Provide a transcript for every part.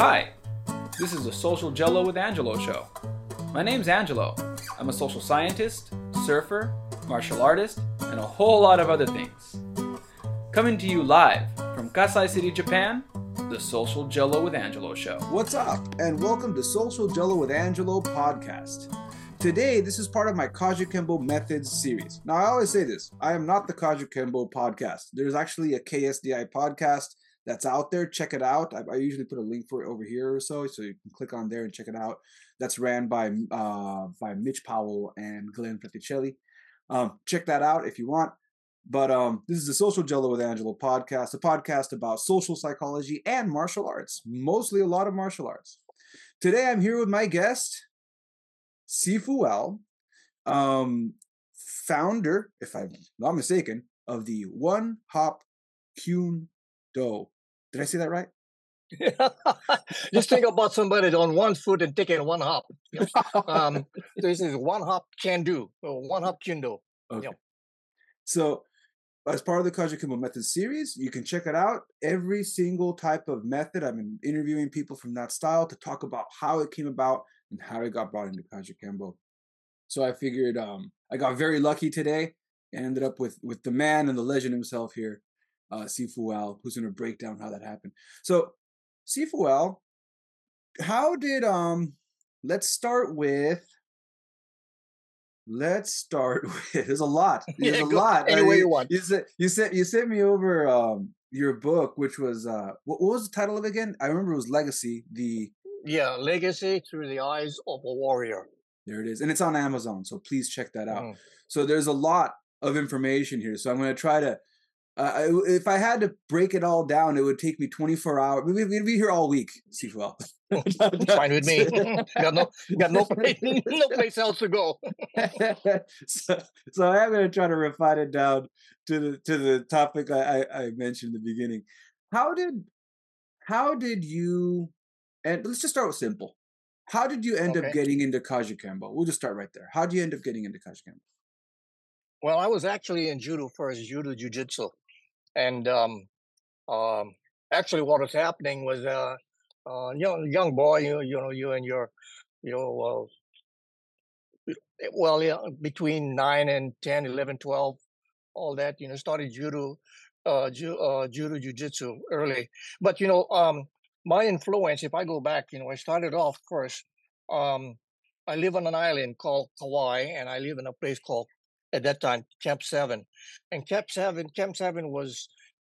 Hi, this is the Social Gelo with Angelo show. My name's Angelo. I'm a social scientist, surfer, martial artist, and a whole lot of other things. Coming to you live from Kasai City, Japan, the Social Gelo with Angelo show. What's up, and welcome to Social Gelo with Angelo podcast. Today, this is part of my Kajukenbo Methods series. Now, I always say this I am not the Kajukenbo podcast. There's actually a KSDI podcast that's out there. Check it out. I, I, usually put a link for it over here or so, so you can click on there and check it out. That's ran by uh, by Mitch Powell and Glenn Fraticelli. Um, check that out if you want. But um, this is the Social Gelo with Angelo podcast, a podcast about social psychology and martial arts, mostly a lot of martial arts. Today I'm here with my guest, Sifu Al, um, founder, if I'm not mistaken, of the Wun Hop Kuen Do. Did I say that right? Just think about somebody on one foot and taking one hop. um, this is one hop can do, one hop can do. Okay. So, as part of the Kajukenbo Method series, you can check it out. Every single type of method, I've been interviewing people from that style to talk about how it came about and how it got brought into Kajukenbo. So I figured um, I got very lucky today and ended up with with the man and the legend himself here, uh, Sifu Al, who's going to break down how that happened. So, Sifu Al, how did um? Let's start with. Let's start with. There's a lot. There's yeah, a lot. Any way you want. You sent you sent you sent me over um your book, which was uh what, what was the title of it again? I remember it was Legacy. The yeah, Legacy through the eyes of a warrior. There it is, and it's on Amazon. So please check that out. Mm. So there's a lot of information here. So I'm going to try to uh, if I had to break it all down, it would take me 24 hours. We'd, we'd be here all week, Sifu Al. Fine with me. got no, got no place, no place else to go. so, so I am going to try to refine it down to the to the topic I, I, I mentioned in the beginning. How did how did you? And let's just start with simple. How did you end okay. up getting into Kajukenbo? We'll just start right there. How did you end up getting into Kajukenbo? Well, I was actually in judo first, judo jiu-jitsu and um, um, actually, what was happening was uh, uh, young young boy, you you know, you and your you know, uh, well, yeah, between 9 and 10, 11, 12, all that, you know, started judo, uh, ju- uh, judo jiu-jitsu early. But, you know, um, my influence, if I go back, you know, I started off first. Um, I live on an island called Kauai, and I live in a place called at that time, Camp Seven, and Camp Seven, Camp Seven was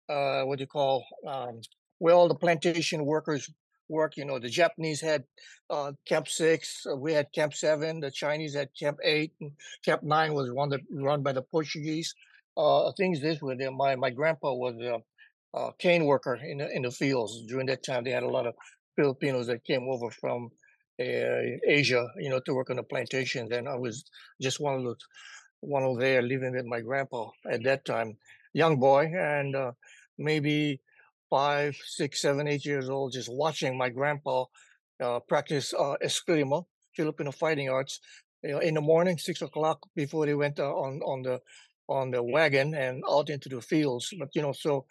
uh, what do you call um, where all the plantation workers work. You know, the Japanese had uh, Camp Six, uh, we had Camp Seven, the Chinese had Camp Eight, and Camp Nine was one that run by the Portuguese. Uh, things this way. My my grandpa was a, a cane worker in the, in the fields during that time. They had a lot of Filipinos that came over from uh, Asia, you know, to work on the plantations, and I was just one of those one over there living with my grandpa at that time, young boy, and uh, maybe five, six, seven, eight years old, just watching my grandpa uh, practice uh, eskrima, Filipino fighting arts, you know, in the morning, six o'clock before they went uh, on on the on the wagon and out into the fields. But you know, so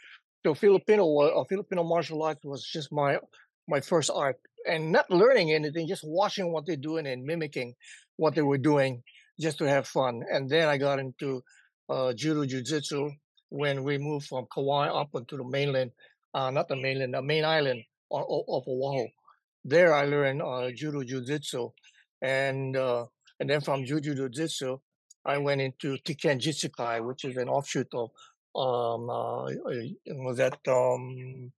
so Filipino uh, Filipino martial arts was just my my first art, and not learning anything, just watching what they're doing and mimicking what they were doing just to have fun. And then I got into uh, judo jiu-jitsu when we moved from Kauai up onto the mainland, uh, not the mainland, the main island of, of Oahu. There I learned uh, judo jiu-jitsu, and uh, and then from judo jiu-jitsu, I went into Tiken Jitsukai, which is an offshoot of um, uh, was that um,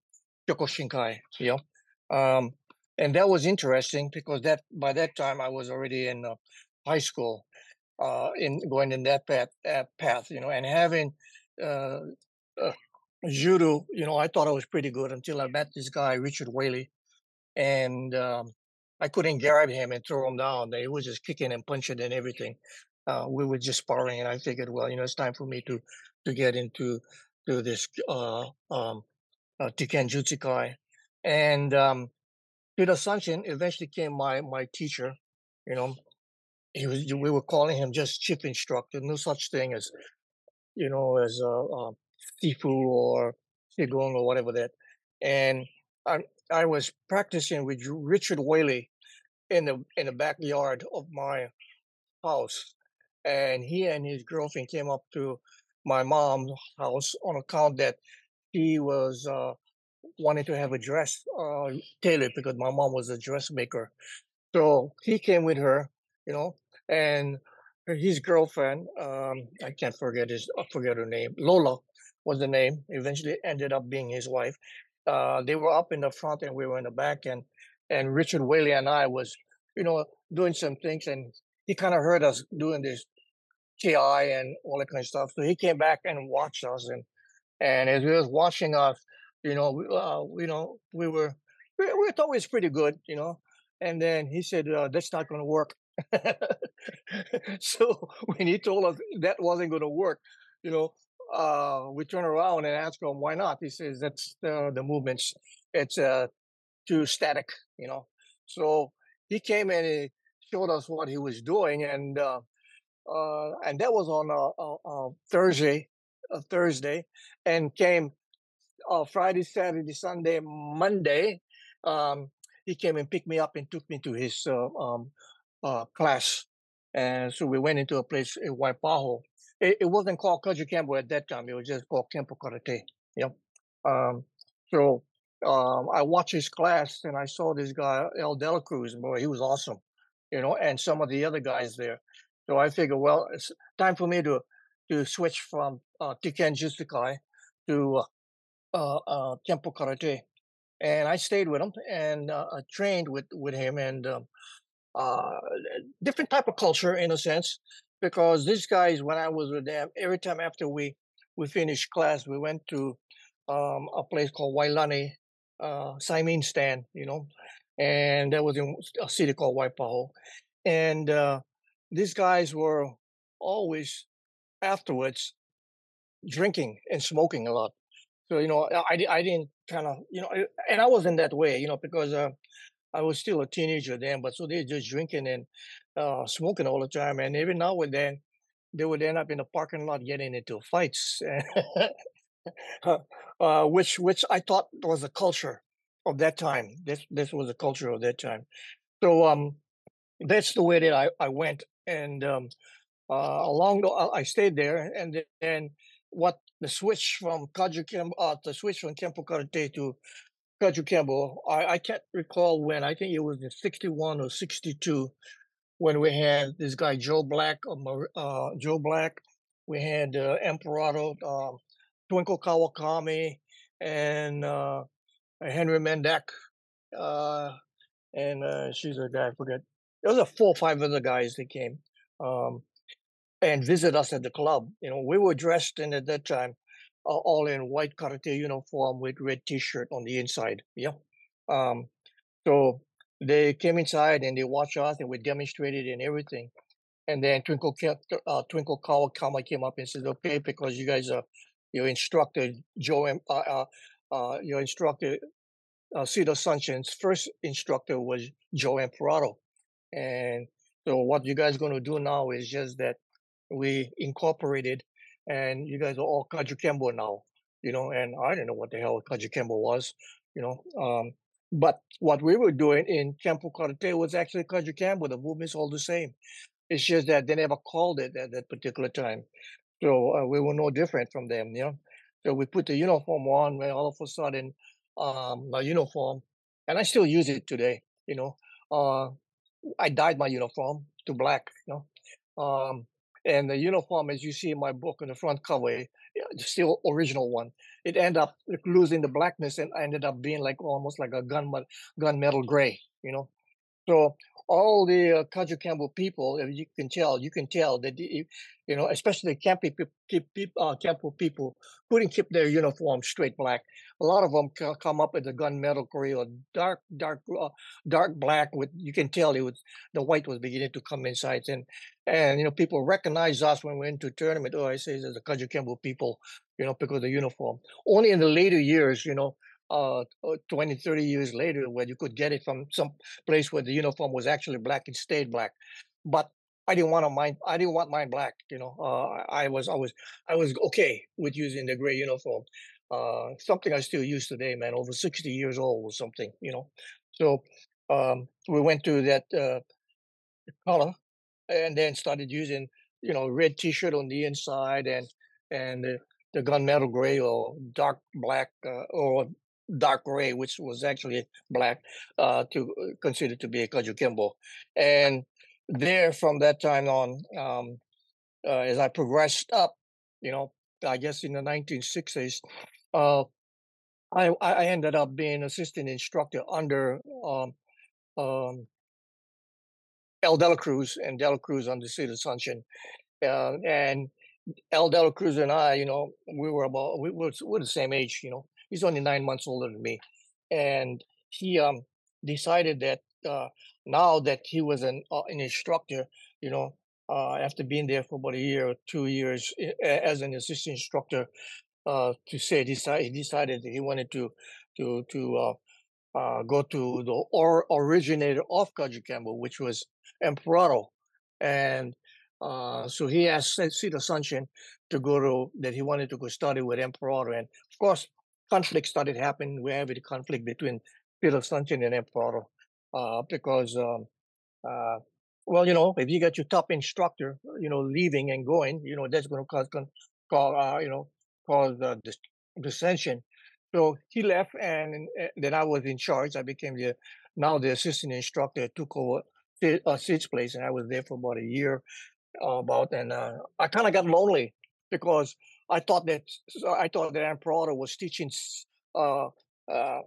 Kyokushinkai, you know. Um, and that was interesting because that by that time I was already in uh, high school, uh, in going in that path, that path, you know, and having uh, uh, judo, you know, I thought I was pretty good until I met this guy, Richard Whaley, and um, I couldn't grab him and throw him down. He was just kicking and punching and everything. Uh, we were just sparring, and I figured, well, you know, it's time for me to to get into to this uh, um, uh, Tiken Jutsukai, and um, Sid Asuncion eventually came my my teacher, you know, he was we were calling him just chief instructor no such thing as you know as a, a sifu or sigung or whatever that and I I was practicing with Richard Whaley in the in the backyard of my house, and he and his girlfriend came up to my mom's house on account that he was uh, wanting to have a dress uh, tailored because my mom was a dressmaker. So he came with her, you know, and his girlfriend, um, I can't forget his, I forget her name, Lola was the name. Eventually ended up being his wife. Uh, they were up in the front and we were in the back, and and Richard Whaley and I was, you know, doing some things, and he kind of heard us doing this TI and all that kind of stuff. So he came back and watched us, and and as he was watching us, you know, we, uh, you know, we were we, we thought it was pretty good, you know. And then he said, uh, "That's not going to work." so when he told us that wasn't going to work, you know, uh, we turn around and ask him why not. He says that's the the movements. It's uh, too static, you know. So he came and he showed us what he was doing, and uh, uh, and that was on a, a, a Thursday, a Thursday, and came uh, Friday, Saturday, Sunday, Monday. Um, he came and picked me up and took me to his uh, um, uh, class. And so we went into a place in Waipahu. It, it wasn't called Kajukenbo at that time. It was just called Kempo Karate. Yep. Um, so um, I watched his class and I saw this guy, Al Dela Cruz, boy, he was awesome, you know, and some of the other guys there. So I figured, well, it's time for me to to switch from uh, Tiken Jutsukai to uh, uh, Karate. And I stayed with him and uh, trained with, with him. And um, uh, different type of culture in a sense because these guys when i was with them every time after we we finished class we went to um, a place called wailani uh Simon stand you know and that was in a city called waipahu and uh, these guys were always afterwards drinking and smoking a lot. So you know i, I didn't kind of you know and i wasn't that way you know because uh, I was still a teenager then, but so they're just drinking and uh, smoking all the time. And every now and then, they would end up in the parking lot getting into fights, uh, which which I thought was a culture of that time. This this was a culture of that time. So um, that's the way that I, I went, and um, uh, along the, I stayed there, and then what the switch from Kajukem, uh, the switch from Kempo Karate to Kajukenbo. I, I can't recall when. I think it was in 61 or 62 when we had this guy Joe Black, uh, Joe Black. We had uh, Emperado, uh, Twinkle Kawakami, and uh, Henry Mendek. uh, and uh, she's a guy I forget. There was a four or five other guys that came um, and visit us at the club. You know, we were dressed in at that time uh, all in white karate uniform with red t-shirt on the inside. Yeah. Um, so they came inside and they watched us and we demonstrated and everything. And then Twinkle kept, uh, Twinkle Kawakami came up and said, "Okay, because you guys are your instructor, Joe, uh, uh, uh, your instructor, uh, Sid Asuncion's first instructor was Joe Emperado. And so what you guys going to do now is just that we incorporated and you guys are all Kajukenbo now, you know, and I didn't know what the hell Kajukenbo was, you know. Um, but what we were doing in Kempo Karate was actually Kajukenbo. The movement's all the same. It's just that they never called it at that particular time. So uh, we were no different from them, you know. So we put the uniform on, and all of a sudden, um, my uniform, and I still use it today, you know. Uh, I dyed my uniform to black, you know. Um, and the uniform, as you see in my book on the front cover, eh, still original one, it ended up losing the blackness and ended up being like almost like a gun gunmetal gray, you know. So all the uh, Kajukenbo people, if you can tell, you can tell that you know, especially the people, uh, Kempo people couldn't keep their uniform straight black. A lot of them come up with a gunmetal gray or dark, dark, uh, dark black. With you can tell it was the white was beginning to come inside, and and you know people recognize us when we're into tournament. Oh, I say the Kajukenbo people, you know, because of the uniform. Only in the later years, you know, uh, uh 20, 30 years later, where you could get it from some place where the uniform was actually black it stayed black. But I didn't want to mind. I didn't want mine black. You know, uh, I was I was I was okay with using the gray uniform. uh, something I still use today, man. Over sixty years old or something, you know. So um, we went to that uh, color, and then started using, you know, red T-shirt on the inside and and the, the gunmetal gray or dark black uh, or dark gray, which was actually black, uh, to uh, consider to be a Kajukenbo. And there, from that time on, um, uh, as I progressed up, you know, I guess in the 1960s, uh, I, I ended up being assistant instructor under um, um, Al Dela Cruz and Dela Cruz under Sid Asuncion. Uh, and Al Dela Cruz and I, you know, we were about, we were, we're the same age, you know, he's only nine months older than me. And he um, decided that uh, now that he was an, uh, an instructor, you know, uh, after being there for about a year or two years as an assistant instructor, uh, to say decide, he decided that he wanted to to to uh, uh, go to the or originator of Kajukenbo, which was Emperado, and uh, so he asked Sid Asuncion to go to that he wanted to go study with Emperado, and of course conflict started happening. We have a conflict between Sid Asuncion and Emperado uh, because. Um, uh, well, you know, if you get your top instructor, you know, leaving and going, you know, that's going to cause, cause, uh, you know, cause dis- dissension. So he left, and, and then I was in charge. I became the now the assistant instructor. took over uh, Sid's place, and I was there for about a year. Uh, about and uh, I kind of got lonely because I thought that I thought that Emperado was teaching uh, uh,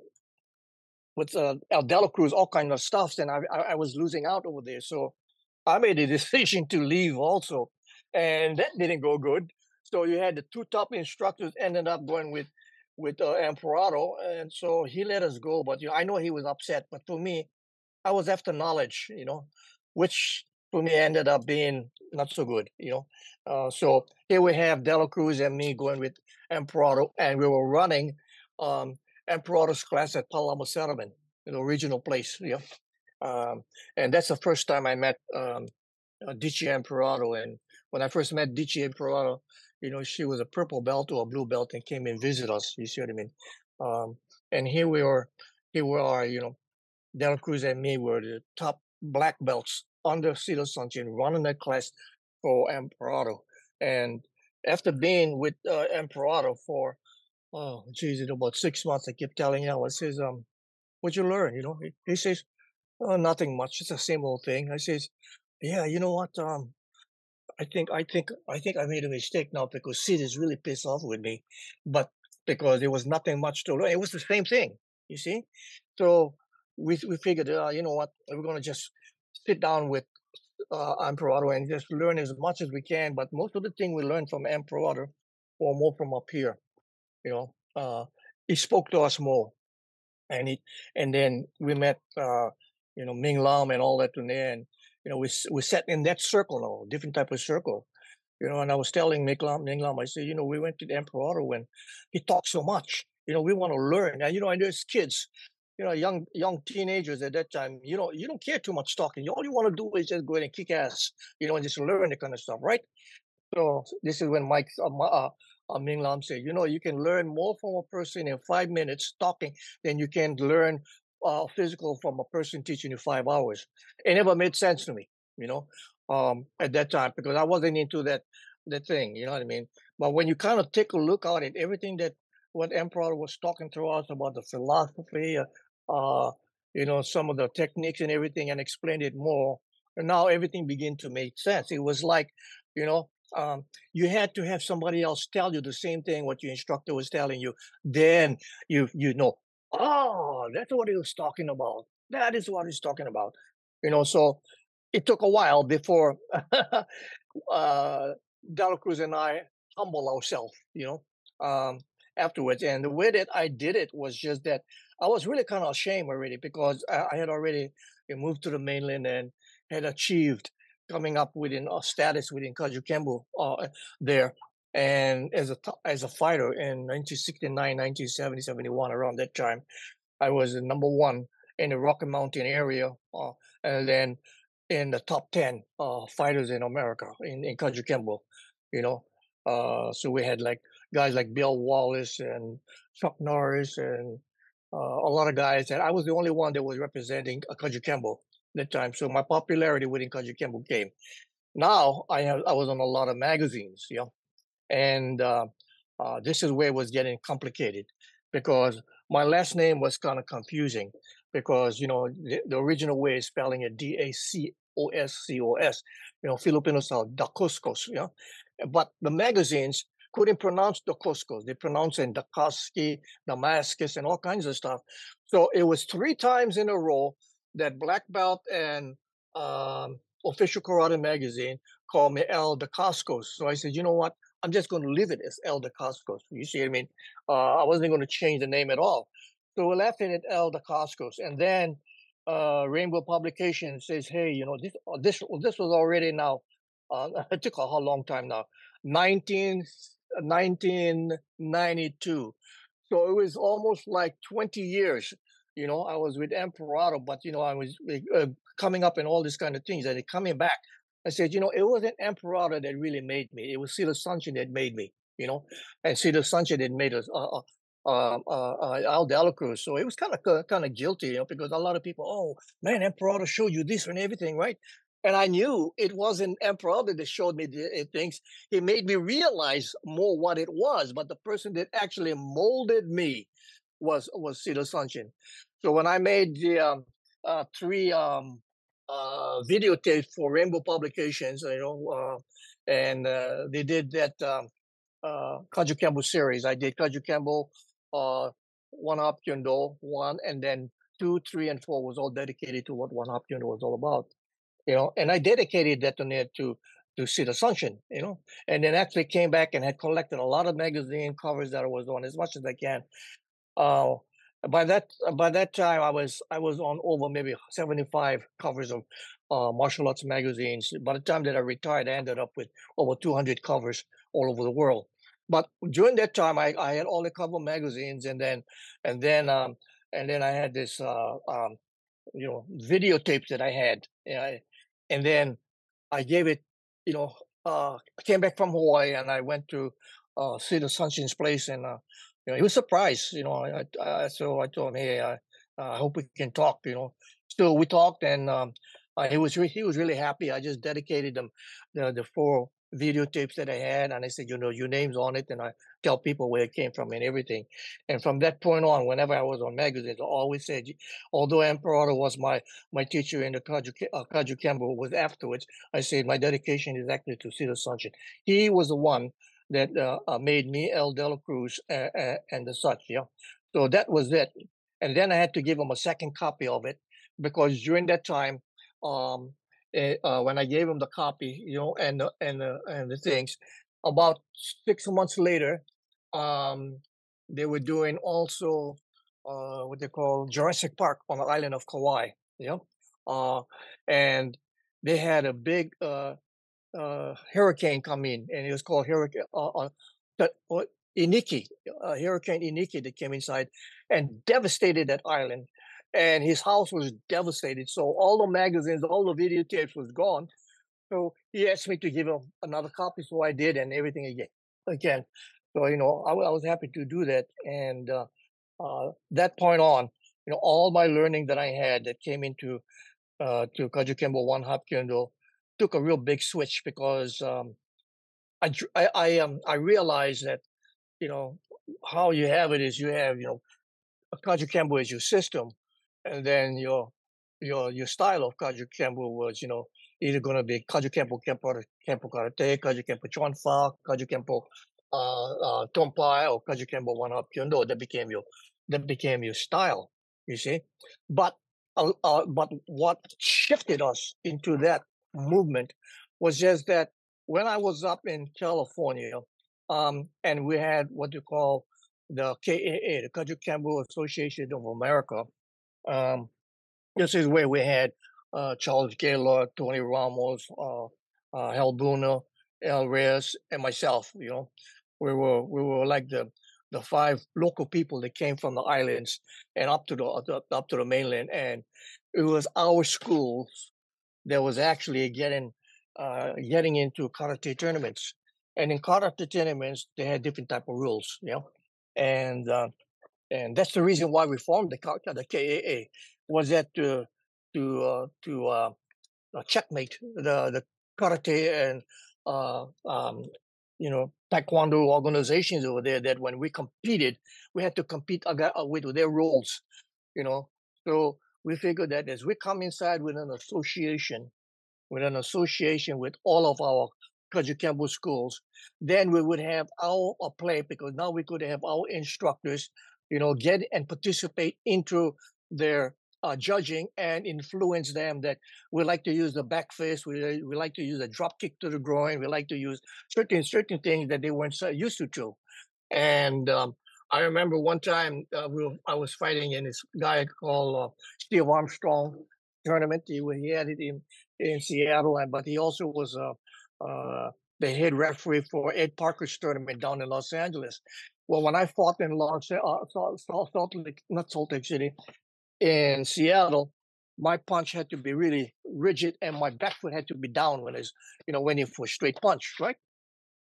with uh, Al Dela Cruz all kind of stuff, and I, I, I was losing out over there. So I made a decision to leave also, and that didn't go good. So you had the two top instructors ended up going with with uh, Emperado, and so he let us go. But you know, I know he was upset. But for me, I was after knowledge, you know, which for me ended up being not so good, you know. Uh, so here we have Dela Cruz and me going with Emperado, and we were running um, Emperado's class at Palama Settlement, the original place, you know. Um, and that's the first time I met um, uh, Dichi Emperado. And when I first met Dichi Emperado, you know, she was a purple belt or a blue belt and came and visit us. You see what I mean? Um, and here we are, here we are, you know, Dela Cruz and me were the top black belts under Sid Asuncion running that class for Emperado. And after being with uh, Emperado for, oh, geez, about six months, I kept telling him, I says, um, what'd you learn? You know, he, he says, oh, nothing much. It's the same old thing. I says, yeah, you know what? Um, I think I think I think I made a mistake now because Sid is really pissed off with me, but because there was nothing much to learn, it was the same thing. You see, so we we figured, uh, you know what, we're gonna just sit down with uh, Emperado and just learn as much as we can. But most of the thing we learned from Emperado or more from up here. You know, uh, he spoke to us more, and he and then we met, uh, you know, Ming Lam and all that and you know, we we sat in that circle now, different type of circle. You know, and I was telling Ming Lam, Minglam, Minglam, I said, you know, we went to the Emperor when he talked so much. You know, we want to learn. And you know, and there's kids, you know, young young teenagers at that time. You know, you don't care too much talking. All you want to do is just go ahead and kick ass. You know, and just learn the kind of stuff, right? So this is when Mike uh, uh, uh, Ming Lam said, you know, you can learn more from a person in five minutes talking than you can learn uh, physical from a person teaching you five hours. It never made sense to me, you know, um, at that time because I wasn't into that that thing, you know what I mean. But when you kind of take a look at it, everything that what Emperor was talking to us about the philosophy, uh, uh, you know, some of the techniques and everything, and explained it more, and now everything began to make sense. It was like, you know, um, you had to have somebody else tell you the same thing what your instructor was telling you. Then you you know, oh, that's what he was talking about. That is what he's talking about. You know, so it took a while before uh, Dela Cruz and I humble ourselves, you know, um, afterwards. And the way that I did it was just that I was really kind of ashamed already because I, I had already moved to the mainland and had achieved coming up within a status within Kajukenbo uh, there and as a as a fighter in 1969 1970 71 around that time i was number one in the rocky mountain area uh, and then in the top 10 uh, fighters in america in, in Kajukenbo, you know uh, so we had like guys like Bill Wallace and Chuck Norris and uh, a lot of guys. And I was the only one that was representing uh, at that time. So my popularity within Kajukenbo came. Now I have I was on a lot of magazines, yeah, and uh, uh, this is where it was getting complicated because my last name was kind of confusing because you know the, the original way is spelling it D A C O S C O S, you know Filipinos are Dacoscos, yeah, but the magazines couldn't pronounce the Dacoscos. They pronounced in Dacosky, Damascus, and all kinds of stuff. So it was three times in a row that Black Belt and um, Official Karate Magazine called me Al Dacascos. So I said, you know what? I'm just going to leave it as Al Dacascos. You see what I mean? Uh, I wasn't going to change the name at all. So we left it at Al Dacascos. And then uh, Rainbow Publication says, hey, you know, this uh, this this was already now, uh, it took a long time now, 19, 1992. So it was almost like 20 years. You know, I was with Emperado, but, you know, I was uh, coming up and all these kind of things. And coming back, I said, you know, it wasn't Emperado that really made me. It was Sid Asuncion that made me, you know, and Sid Asuncion that made us. Uh, uh, um, uh, uh, Al Dela Cruz. So it was kind of kind of guilty, you know, because a lot of people, oh man, Emperado showed you this and everything, right? And I knew it wasn't Emperado that showed me the uh, things. He made me realize more what it was. But the person that actually molded me was was Sid Asuncion. So when I made the um, uh, three um, uh, videotapes for Rainbow Publications, you know, uh, and uh, they did that um, uh, Kajukenbo series. I did Kajukenbo, uh, Wun Hop Kuen Do, one, and then two, three, and four was all dedicated to what Wun Hop Kuen Do was all about. You know, and I dedicated that to to to Sid Asuncion, you know, and then actually came back and had collected a lot of magazine covers that I was on as much as I can. Uh, by that by that time I was I was on over maybe 75 covers of uh, martial arts magazines. By the time that I retired, I ended up with over 200 covers all over the world. But during that time, I, I had all the cover magazines, and then and then um, and then I had this uh, um, you know videotapes that I had, and then I gave it. You know, uh, I came back from Hawaii, and I went to uh, the Asuncion's place, and uh, you know, he was surprised. You know, I, I, so I told him, hey, I, I hope we can talk. You know, so we talked, and um, he was re- he was really happy. I just dedicated them the the four videotapes that I had, and I said, you know, your name's on it, and I tell people where it came from and everything. And from that point on, whenever I was on magazines, I always said, although Emperado was my my teacher in the Kaju, uh, Kajukenbo was afterwards, I said my dedication is actually to Sid Asuncion. He was the one that uh, uh, made me Al De La Cruz uh, and the such. Yeah, so that was it. And then I had to give him a second copy of it because during that time, um, eh, uh, when I gave him the copy, you know, and and and the things, about six months later, um, they were doing also uh, what they call Jurassic Park on the island of Kauai. Yeah, uh, and they had a big uh, uh, hurricane come in, and it was called Hurricane uh, uh, Iniki, Hurricane Iniki that came inside and devastated that island. And his house was devastated. So all the magazines, all the videotapes was gone. So he asked me to give him another copy, so I did, and everything again. Again, so you know, I, I was happy to do that. And uh, uh, that point on, you know, all my learning that I had that came into uh, to Kajukenbo Wun Hop Kuen Do took a real big switch because um, I, I, I, um, I realized that, you know, how you have it is you have, you know, a Kajukenbo is your system, and then your your your style of Kajukenbo was, you know, either going to be Kajukenbo Kempo, Kempo Karate, Kajukenpo Chuan Fa, Kajukenpo uh, uh, Tompai, or Kajukenbo Wun Hop Kuen Do. That became your that became your style, you see. But uh, uh, but what shifted us into that movement was just that when I was up in California, um, and we had what you call the KAA, the Kajukenbo Association of America. Um, this is where we had uh, Charles Gaylord, Tony Ramos, uh, uh, Halbuna, El Reyes, and myself. You know, we were we were like the the five local people that came from the islands and up to the up to the mainland, and it was our schools that was actually getting uh, getting into karate tournaments. And in karate tournaments, they had different type of rules, you know, and uh, and that's the reason why we formed the the KAA was that to to uh, to uh, uh, checkmate the the karate and uh, um, you know taekwondo organizations over there that when we competed we had to compete uh, with their rules you know? So we figured that as we come inside with an association with an association with all of our Kajukenbo schools, then we would have our uh, play because now we could have our instructors, you know, get and participate into their uh, judging and influence them that we like to use the back fist, we, we like to use a drop kick to the groin, we like to use certain certain things that they weren't so used to. to. And um, I remember one time uh, we were, I was fighting in this guy called uh, Steve Armstrong tournament. He, he had it in, in Seattle, but he also was uh, uh, the head referee for Ed Parker's tournament down in Los Angeles. Well, when I fought in Los uh, Salt, Salt Lake, not Salt Lake City, in Seattle, my punch had to be really rigid and my back foot had to be down when it's you know when you for straight punch, right?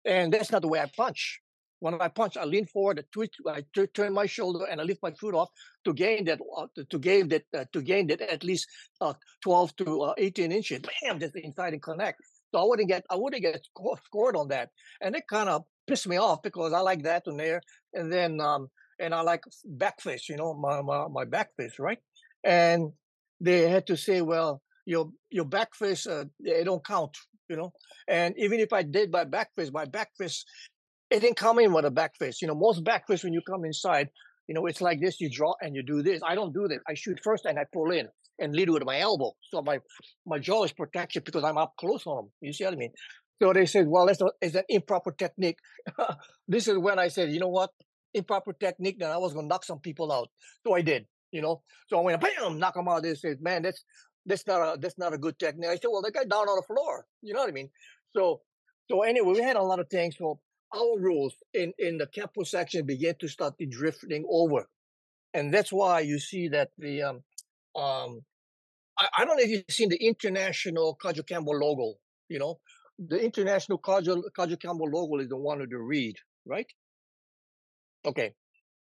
And that's not the way I punch. When I punch, I lean forward, I, twist, I t- turn my shoulder, and I lift my foot off to gain that uh, to gain that uh, to gain that at least uh, 12 to uh, 18 inches. Bam! Just inside and connect. So I wouldn't get I wouldn't get scored on that, and it kind of pissed me off because I like that in there, and then um, and I like back fist, you know, my my, my back fist, right? And they had to say, well, your your back fist, uh, they don't count, you know. And even if I did my back fist, my back fist, it didn't come in with a back fist. You know, most back fists when you come inside, you know, it's like this: you draw and you do this. I don't do that. I shoot first and I pull in and lead with my elbow. So my my jaw is protected because I'm up close on them. You see what I mean? So they said, well, it's, a, it's an improper technique. this is when I said, you know what? Improper technique, then I was going to knock some people out. So I did, you know. So I went, bam, knock him out. They said, man, that's that's not a that's not a good technique. I said, well, that guy down on the floor. You know what I mean? So so anyway, we had a lot of things. So our rules in in the Kempo section began to start drifting over, and that's why you see that the um, um, I, I, don't know if you've seen the international Kajukenbo logo. You know, the international Kaju, Kajukenbo logo is the one with the reed, right? Okay,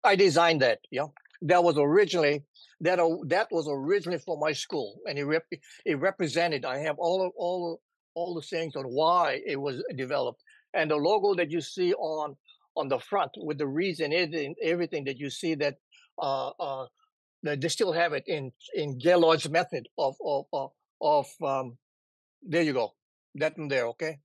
I designed that. Yeah, that was originally that uh, that was originally for my school, and it rep, it represented. I have all of, all all the things on why it was developed, and the logo that you see on on the front with the reason and everything that you see that uh, uh, they still have it in in Gaylord's method of of of, of um, there you go that one there okay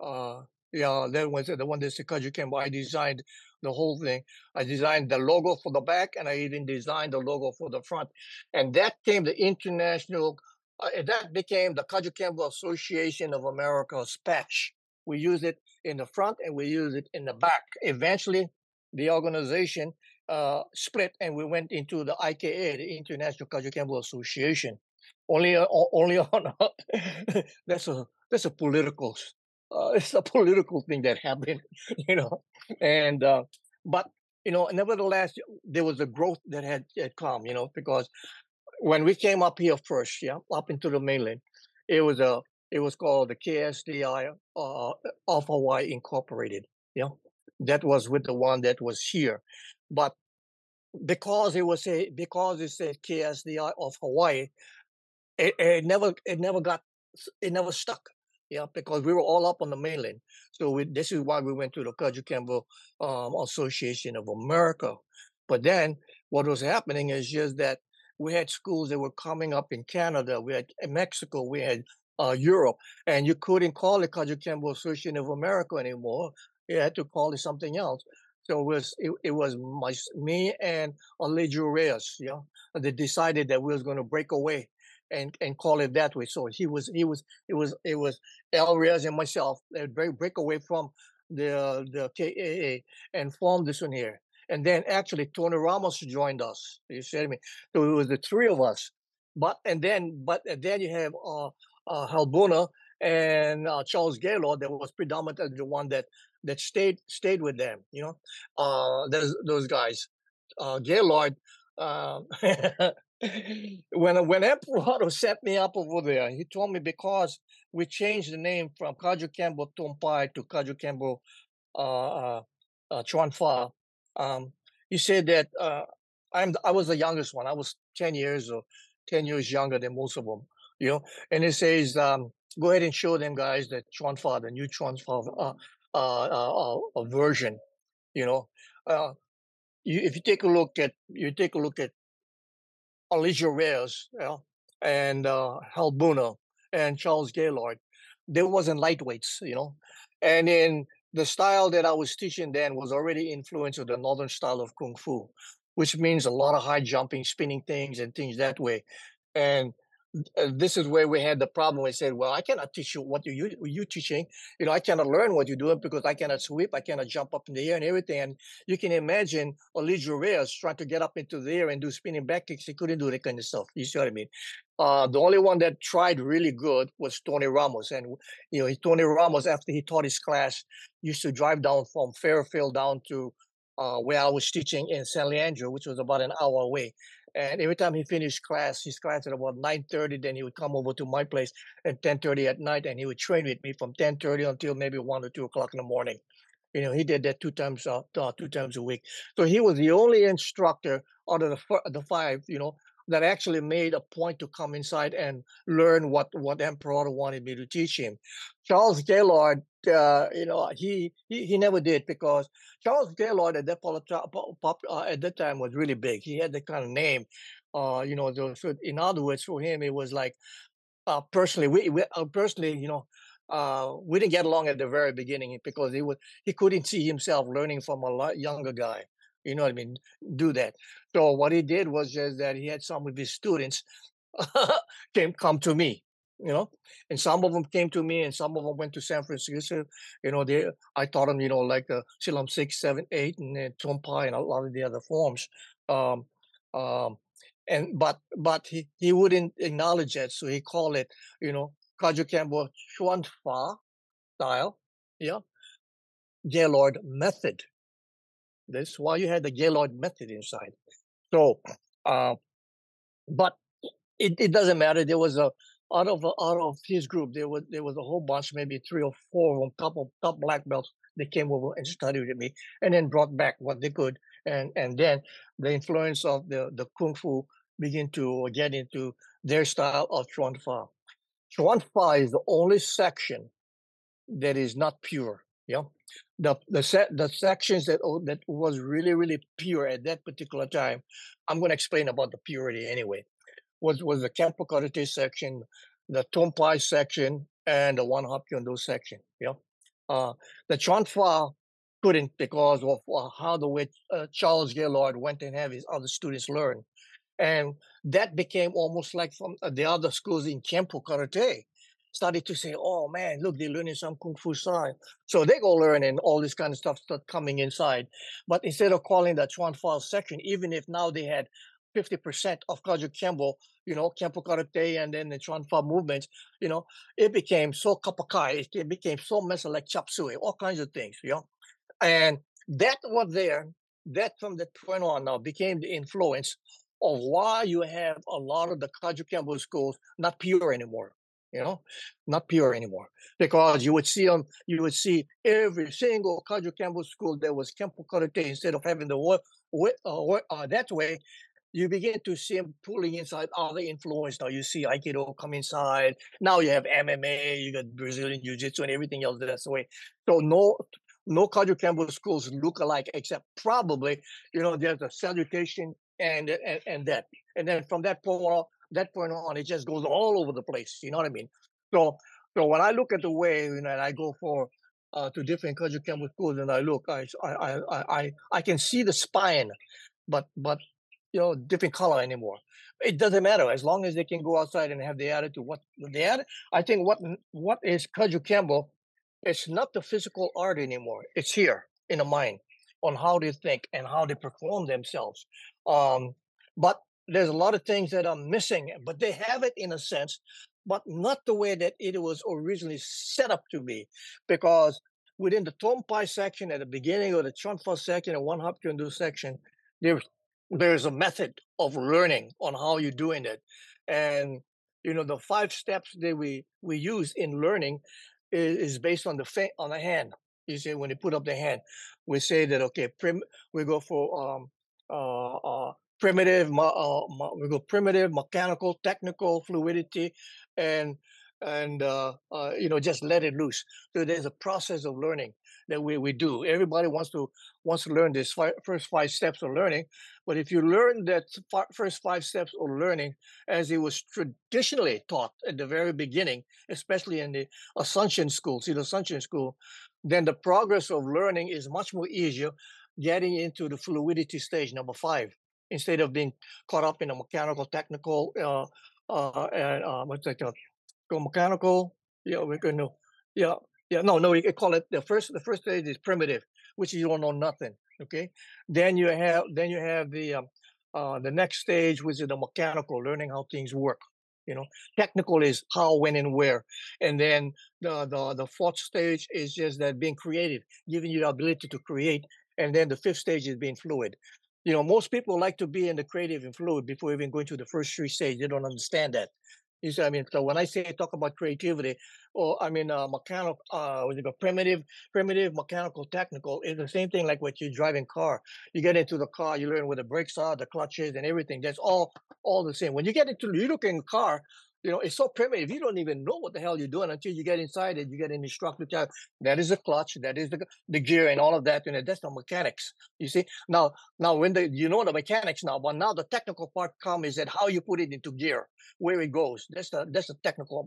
uh yeah that was the one that's because you can I designed the whole thing. I designed the logo for the back and I even designed the logo for the front. And that came the international uh, that became the Kaju Kajukenbo Association of America's patch. We use it in the front and we use it in the back. Eventually the organization uh, split and we went into the IKA, the International Kaju Kajukenbo Association. Only, uh, only on that's a that's a political, uh, it's a political thing that happened, you know. And uh, but you know, nevertheless, there was a growth that had, had come, you know, because when we came up here first, yeah, up into the mainland, it was a it was called the KSDI uh, of Hawaii Incorporated. Yeah, that was with the one that was here. But because it was a because it's a KSDI of Hawaii, it, it never it never got it never stuck. Yeah, because we were all up on the mainland. So we, this is why we went to the Kajukenbo um, Association of America. But then what was happening is just that we had schools that were coming up in Canada, we had Mexico, we had uh, Europe, and you couldn't call it Kajukenbo Association of America anymore. You had to call it something else. So it was it, it was my me and Aleju Reyes, yeah. They decided that we was going to break away and and call it that way. So he was he was it was it was El Reyes and myself that break break away from the the KAA and formed this one here. And then actually Tony Ramos joined us. You see me? So it was the three of us. But and then but and then you have uh, uh Halbuna and uh, Charles Gaylord that was predominantly the one that that stayed stayed with them. You know, uh, those those guys, uh, Gaylord. Uh, when when Emperor set me up over there, he told me because we changed the name from Kajukenbo Tompai to Kajukenbo uh, uh, uh, Chuan Fa. Um, he said that uh, I'm I was the youngest one. I was ten years or ten years younger than most of them. You know, and he says, um, "Go ahead and show them guys that Chuan Fa, the new Chuan Fa uh, uh, uh, uh, version." You know, uh, you, if you take a look at you take a look at Aleju Reyes, and uh, Halbuna and Charles Gaylord, there wasn't lightweights, you know, and in the style that I was teaching then was already influenced with the northern style of kung fu, which means a lot of high jumping, spinning things and things that way. And this is where we had the problem. We said, "Well, I cannot teach you what you you teaching. You know, I cannot learn what you're doing because I cannot sweep, I cannot jump up in the air and everything." And you can imagine Aleju Reyes trying to get up into the air and do spinning back kicks. He couldn't do that kind of stuff. You see what I mean? Uh, the only one that tried really good was Tony Ramos, and you know, Tony Ramos after he taught his class used to drive down from Fairfield down to uh, where I was teaching in San Leandro, which was about an hour away. And every time he finished class, his class at about 9.30, then he would come over to my place at 10.30 at night and he would train with me from 10.30 until maybe 1 or 2 o'clock in the morning. You know, he did that two times uh, two times a week. So he was the only instructor out of the, the five, you know, that actually made a point to come inside and learn what what Emperor wanted me to teach him. Charles Gaylord, uh, you know, he, he he never did because Charles Gaylord at that pop, uh, at that time was really big. He had the kind of name, uh, you know. So in other words, for him, it was like uh, personally, we, we uh, personally, you know, uh, we didn't get along at the very beginning because he was he couldn't see himself learning from a younger guy. You know what I mean? Do that. So what he did was just that he had some of his students came come to me, you know, and some of them came to me, and some of them went to San Francisco. You know, they I taught them, you know, like uh, Silam six, seven, eight, and then Tompai and a lot of the other forms. Um, um, and but but he, he wouldn't acknowledge it, so he called it, you know, Kajukenbo Chuan Fa style, yeah, Gaylord method. That's why you had the Gaylord method inside. So, uh, but it, it doesn't matter. There was a out of out of his group, there was there was a whole bunch, maybe three or four of them, top of top black belts. They came over and studied with me, and then brought back what they could, and and then the influence of the the kung fu begin to get into their style of Chuan Fa. Chuan Fa is the only section that is not pure. Yeah, the the set the sections that oh, that was really really pure at that particular time. I'm going to explain about the purity anyway. Was was the Karate section, the Tompai section, and the Wun Hop Kuen Do section. Yeah, uh, the Chuan Fa couldn't because of uh, how the way uh, Charles Gaylord went and have his other students learn, and that became almost like from uh, the other schools in Kempo Karate started to say, oh man, look, they're learning some Kung Fu style. So they go learn and all this kind of stuff start coming inside. But instead of calling that Chuan Fa section, even if now they had 50% of Kaju Kajukenbo, you know, Kempo Karate and then the Chuan Fa movements, you know, it became so kapakai, it became so messy like chop suey, all kinds of things, you know. And that was there, that from that point on now became the influence of why you have a lot of the Kaju Kajukenbo schools not pure anymore you know, not pure anymore. Because you would see them, you would see every single Kajukenbo school that was Kempo Karate instead of having the way, uh, uh, that way, you begin to see them pulling inside other influence. Now you see Aikido come inside. Now you have MMA, you got Brazilian Jiu Jitsu and everything else that's the way. So no no Kajukenbo schools look alike except probably, you know, there's a salutation and, and, and that. And then from that point on, that point on, it just goes all over the place. You know what I mean? So, so when I look at the way, you know, and I go for uh, to different Kajukenbo schools, and I look, I, I, I, I, I can see the spine, but, but, you know, different color anymore. It doesn't matter as long as they can go outside and have the attitude. What they add, I think, what what is Kajukenbo? It's not the physical art anymore. It's here in the mind on how they think and how they perform themselves. Um, but there's a lot of things that are missing, but they have it in a sense, but not the way that it was originally set up to be. Because within the Tompai section at the beginning of the Chuan Fa section and Wun Hop Kuen Do section, there's there's a method of learning on how you're doing it, and you know the five steps that we we use in learning is, is based on the fa- on the hand. You see, when you put up the hand, we say that okay, prim, we go for um, uh, uh, primitive, uh, we go primitive, mechanical, technical, fluidity, and and uh, uh, you know just let it loose. So there's a process of learning that we, we do. Everybody wants to wants to learn this fi- first five steps of learning, but if you learn that first five steps of learning as it was traditionally taught at the very beginning, especially in the Asuncion school, see the Asuncion school, then the progress of learning is much more easier getting into the fluidity stage number five instead of being caught up in a mechanical technical uh, uh, and uh, what's that called? Go mechanical. Yeah, we're going to yeah yeah no no we call it the first the first stage is primitive, which you don't know nothing. Okay, then you have then you have the um, uh, the next stage, which is the mechanical, learning how things work. You know, technical is how, when, and where, and then the the the fourth stage is just that being creative, giving you the ability to create, and then the fifth stage is being fluid you know, most people like to be in the creative and fluid before even going to the first three stage. They don't understand that. You see, I mean, so when I say talk about creativity, or I mean, uh, mechanical, uh, what primitive, primitive, mechanical, technical, is the same thing like when you're driving car. You get into the car, you learn where the brakes are, the clutches, and everything. That's all, all the same. When you get into, you look in car, you know, it's so primitive. You don't even know what the hell you're doing until you get inside it. You get an instructor that is the clutch, that is the the gear, and all of that. You know, that's the mechanics. You see now, now when the you know the mechanics now, but now the technical part comes is that how you put it into gear, where it goes. That's the that's the technical,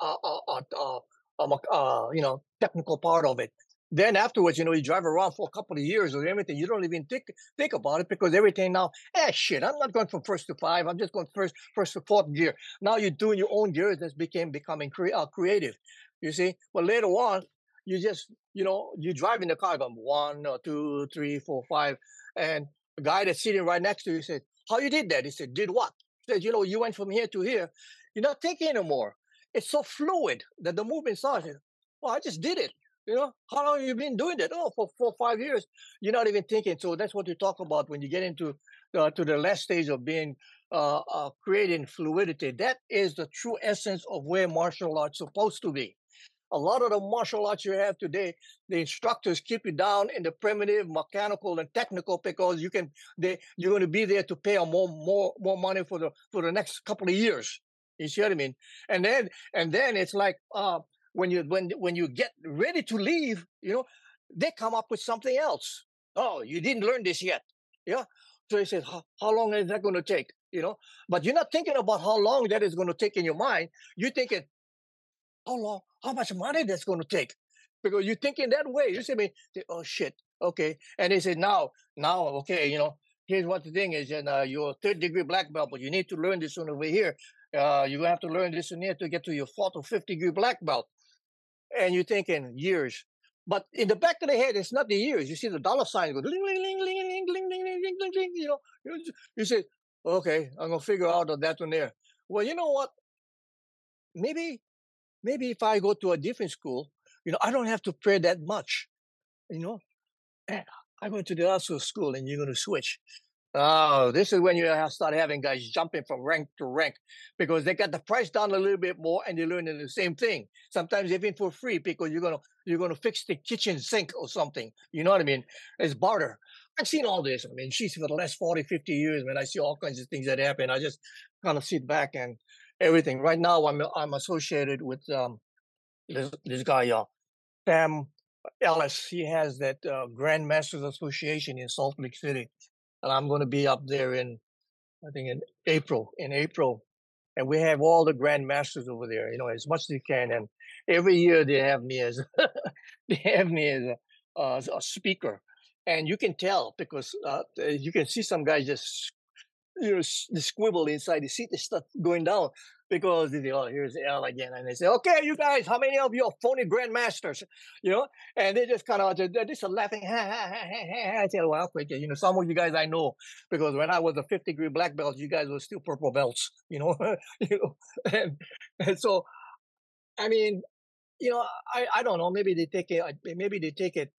uh, uh, uh, uh, uh, uh you know, technical part of it then afterwards, you know, you drive around for a couple of years or everything. You don't even think think about it because everything now, eh, shit, I'm not going from first to five. I'm just going first first to fourth gear. Now you're doing your own gears that's became becoming cre- uh, creative. You see, but later on, you just you know you drive in the car going one, uh, two, three, four, five, and a guy that's sitting right next to you said, "How you did that?" He said, "Did what?" He said, "You know, you went from here to here. You're not thinking anymore. It's so fluid that the movement started. Well, I just did it. You know, how long you been doing that? Oh, for four, five years. You're not even thinking. So that's what you talk about when you get into uh, to the last stage of being uh, uh, creating fluidity. That is the true essence of where martial arts supposed to be. A lot of the martial arts you have today, the instructors keep you down in the primitive, mechanical, and technical because you can they you're going to be there to pay more more more money for the for the next couple of years. You see what I mean? And then and then it's like uh, when you when when you get ready to leave, you know, they come up with something else. Oh, you didn't learn this yet. Yeah. So he said, how, long is that going to take? You know, but you're not thinking about how long that is going to take in your mind. You're thinking, how long, how much money that's going to take? Because you're thinking that way. You say, me, oh shit, okay. And he said, now, now, okay, you know, here's what the thing is, and uh, you're third degree black belt, but you need to learn this one over here. Uh, gonna have to learn this one here to get to your fourth or fifth degree black belt and you're thinking years. But in the back of the head, it's not the years. You see the dollar sign go ling ling ling ling ling ling ling ling ling ling. You know, you say, okay, I'm gonna figure out that one there. Well, you know what? Maybe, maybe if I go to a different school, you know, I don't have to pray that much. You know, and I go to the other school, and you're gonna switch. Oh, this is when you start having guys jumping from rank to rank because they got the price down a little bit more and they're learning the same thing. Sometimes even for free because you're gonna you're gonna fix the kitchen sink or something. You know what I mean? It's barter. I've seen all this. I mean, she's for the last 40, 50 years, man. I see all kinds of things that happen. I just kind of sit back and everything. Right now, I'm I'm associated with um this this guy, uh, Sam Ellis. He has that uh, Grandmasters Association in Salt Lake City and I'm going to be up there in, I think in April, in April. And we have all the grandmasters over there, you know, as much as they can. And every year they have me as, they have me as a, uh, a speaker. And you can tell because uh, you can see some guys just you know, the squibble inside the seat, they start going down because they say, oh, here's Al again. And they say, okay, you guys, how many of you are phony grandmasters? You know, and they just kind of, they're just laughing. I tell well, quick, you know, some of you guys I know because when I was a fifth degree black belt, you guys were still purple belts, you know, you know, and, and so, I mean, you know, I, I don't know, maybe they take it, maybe they take it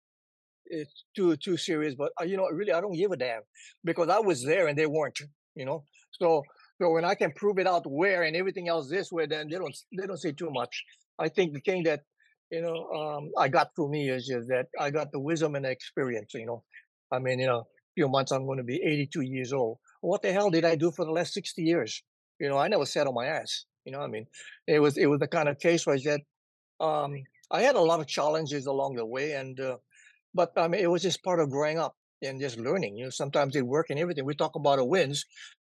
it's too too serious. But uh, you know, really, I don't give a damn because I was there and they weren't. You know, so so when I can prove it out where and everything else this way, then they don't they don't say too much. I think the thing that you know um, I got through me is just that I got the wisdom and the experience. You know, I mean, you know, few months I'm going to be 82 years old. What the hell did I do for the last 60 years? You know, I never sat on my ass. You know, I mean, it was it was the kind of case where I said, um, I had a lot of challenges along the way, and uh, but I mean, it was just part of growing up and just learning. You know, sometimes it work and everything. We talk about our wins,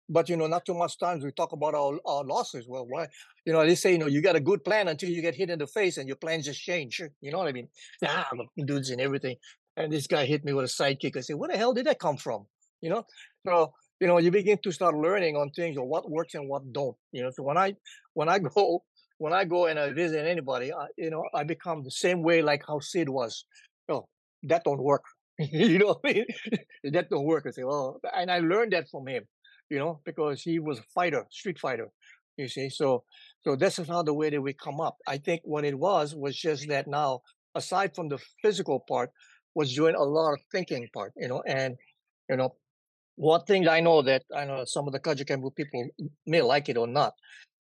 but you know, not too much times we talk about our, our losses. Well, why? You know, they say you know you got a good plan until you get hit in the face and your plans just change. You know what I mean? Ah, dudes and everything. And this guy hit me with a sidekick. I said, "Where the hell did that come from?" You know. So you know, you begin to start learning on things or what works and what don't. You know, so when I when I go when I go and I visit anybody, I, you know, I become the same way like how Sid was. Oh, that don't work. you know what I mean? that don't work. I say, oh, and I learned that from him, you know, because he was a fighter, street fighter. You see, so so this is how the way that we come up. I think what it was was just that now, aside from the physical part, was doing a lot of thinking part, you know, and you know, one thing I know that I know some of the Kajukenbo people may like it or not,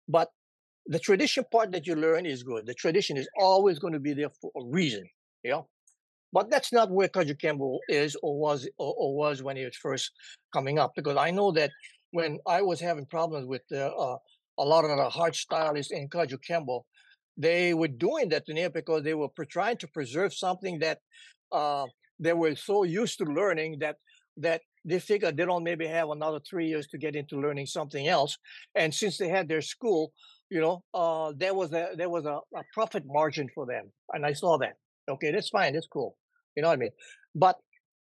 but the tradition part that you learn is good. The tradition is always going to be there for a reason, know. But that's not where Kajukenbo is or was or, or, was when it was first coming up. Because I know that when I was having problems with uh, a lot of the hard stylists in Kajukenbo, they were doing that to me because they were trying to preserve something that uh, they were so used to learning that that they figured they don't maybe have another three years to get into learning something else. And since they had their school, you know, uh, there was a there was a, a profit margin for them, and I saw that. Okay, that's fine, that's cool. You know what I mean? But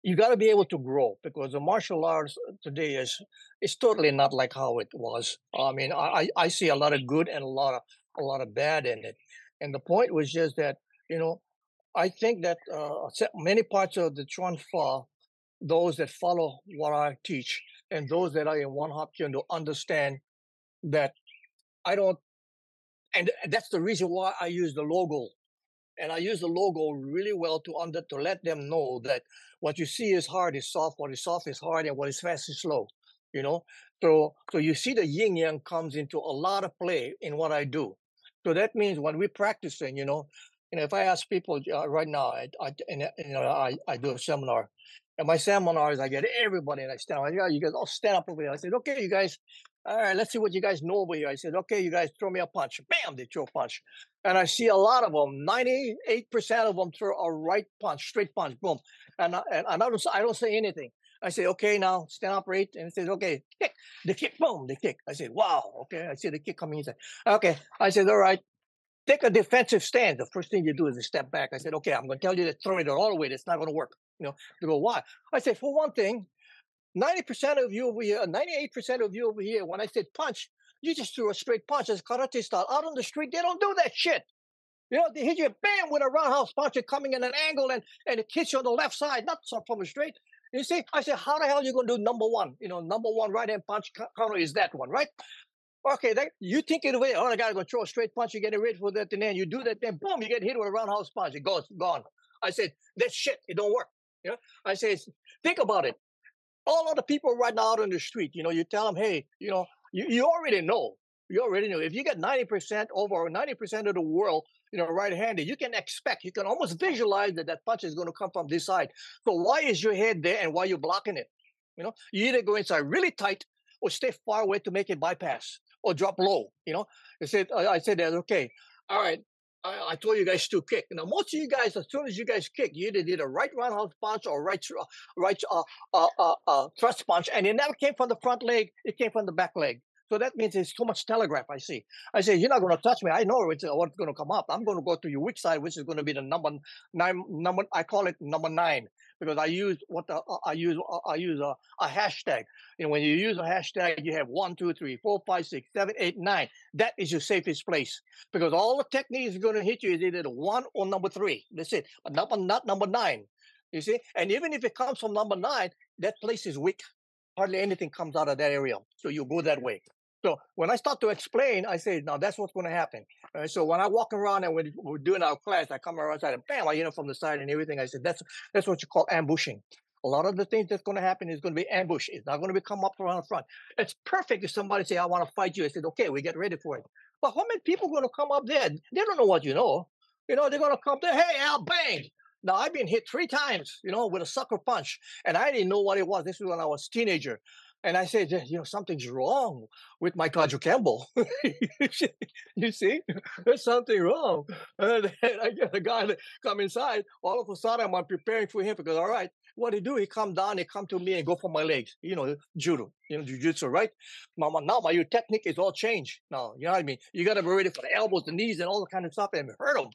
you got to be able to grow because the martial arts today is is totally not like how it was. I mean, I I see a lot of good and a lot of a lot of bad in it, and the point was just that you know, I think that uh, many parts of the Chuan Fa those that follow what I teach and those that are in Wun Hop Kuen Do understand that I don't, and that's the reason why I use the logo. And I use the logo really well to under to let them know that what you see is hard is soft, what is soft is hard, and what is fast is slow. You know, so so you see the yin yang comes into a lot of play in what I do. So that means when we're practicing, you know, you know, if I ask people uh, right now, I, I, and, you know, I, I do a seminar, and my seminars, I get everybody and I stand up. go, you guys all stand up over here. I said, okay, you guys, all right, let's see what you guys know over here. I said, okay, you guys throw me a punch. Bam, they throw a punch. And I see a lot of them, 98% of them throw a right punch, straight punch, boom. And, I, and I, don't, I don't say anything. I say, okay, now stand up right. And it says, okay, kick. The kick, boom, the kick. I said, wow, okay. I see the kick coming inside. Okay. I said, all right, take a defensive stand. The first thing you do is you step back. I said, okay, I'm going to tell you to throw it all the way. It's not going to work. You know, they go, why? I say, for one thing, 90% of you over here, 98% of you over here, when I said punch, you just threw a straight punch as karate style. Out on the street, they don't do that shit. You know, they hit you bam with a roundhouse punch and coming in an angle and, and it hits you on the left side, not from a straight. You see, I said, how the hell are you going to do number one? You know, number one right hand punch counter is that one, right? Okay, you think it away. Oh, I got to go throw a straight punch. You get ready for that, and then you do that, then boom, you get hit with a roundhouse punch. It goes, gone. I said, that shit, it don't work. You know, I say, think about it. All of the people right now out on the street, you know, you tell them, hey, you know, you, you already know. You already know. If you get 90% over 90% of the world, you know, right-handed, you can expect, you can almost visualize that that punch is going to come from this side. So why is your head there and why you blocking it? You know, you either go inside really tight or stay far away to make it bypass or drop low. You know, I said, I said that, okay, all right, I, I, told you guys to kick. Now, most of you guys, as soon as you guys kick, you either did a right roundhouse punch or right uh, right uh, uh, uh, uh, thrust punch, and it never came from the front leg; it came from the back leg. So that means it's too much telegraph. I see. I say you're not going to touch me. I know it's, what's going to come up. I'm going to go to your weak side, which is going to be the number nine. Number I call it number nine because I use what the, uh, I use uh, I use a, a hashtag. And when you use a hashtag, you have one, two, three, four, five, six, seven, eight, nine. That is your safest place because all the techniques are going to hit you is either the one or number three. That's it. But not, not number nine. You see, and even if it comes from number nine, that place is weak. Hardly anything comes out of that area. So you go that way. So when I start to explain, I say, now that's what's going to happen. Uh, so when I walk around and we're doing our class, I come around side and bam, I hit him from the side and everything. I said, that's that's what you call ambushing. A lot of the things that's going to happen is going to be ambush. It's not going to be come up around the front. It's perfect if somebody say, I want to fight you. I said, okay, we get ready for it. But how many people are going to come up there? They don't know what you know. You know, they're going to come there, hey, Al, bang. Now, I've been hit three times, you know, with a sucker punch, and I didn't know what it was. This was when I was teenager. And I said, you know, something's wrong with my Campbell. you see, there's something wrong. And I get a guy to come inside. All of a sudden, I'm preparing for him because, all right, what he do? He come down, he come to me and go for my legs. You know, judo, you know, jujitsu, right? Now, now my your technique is all changed. Now, you know what I mean? You got to be ready for the elbows, the knees, and all the kind of stuff, and hurt him.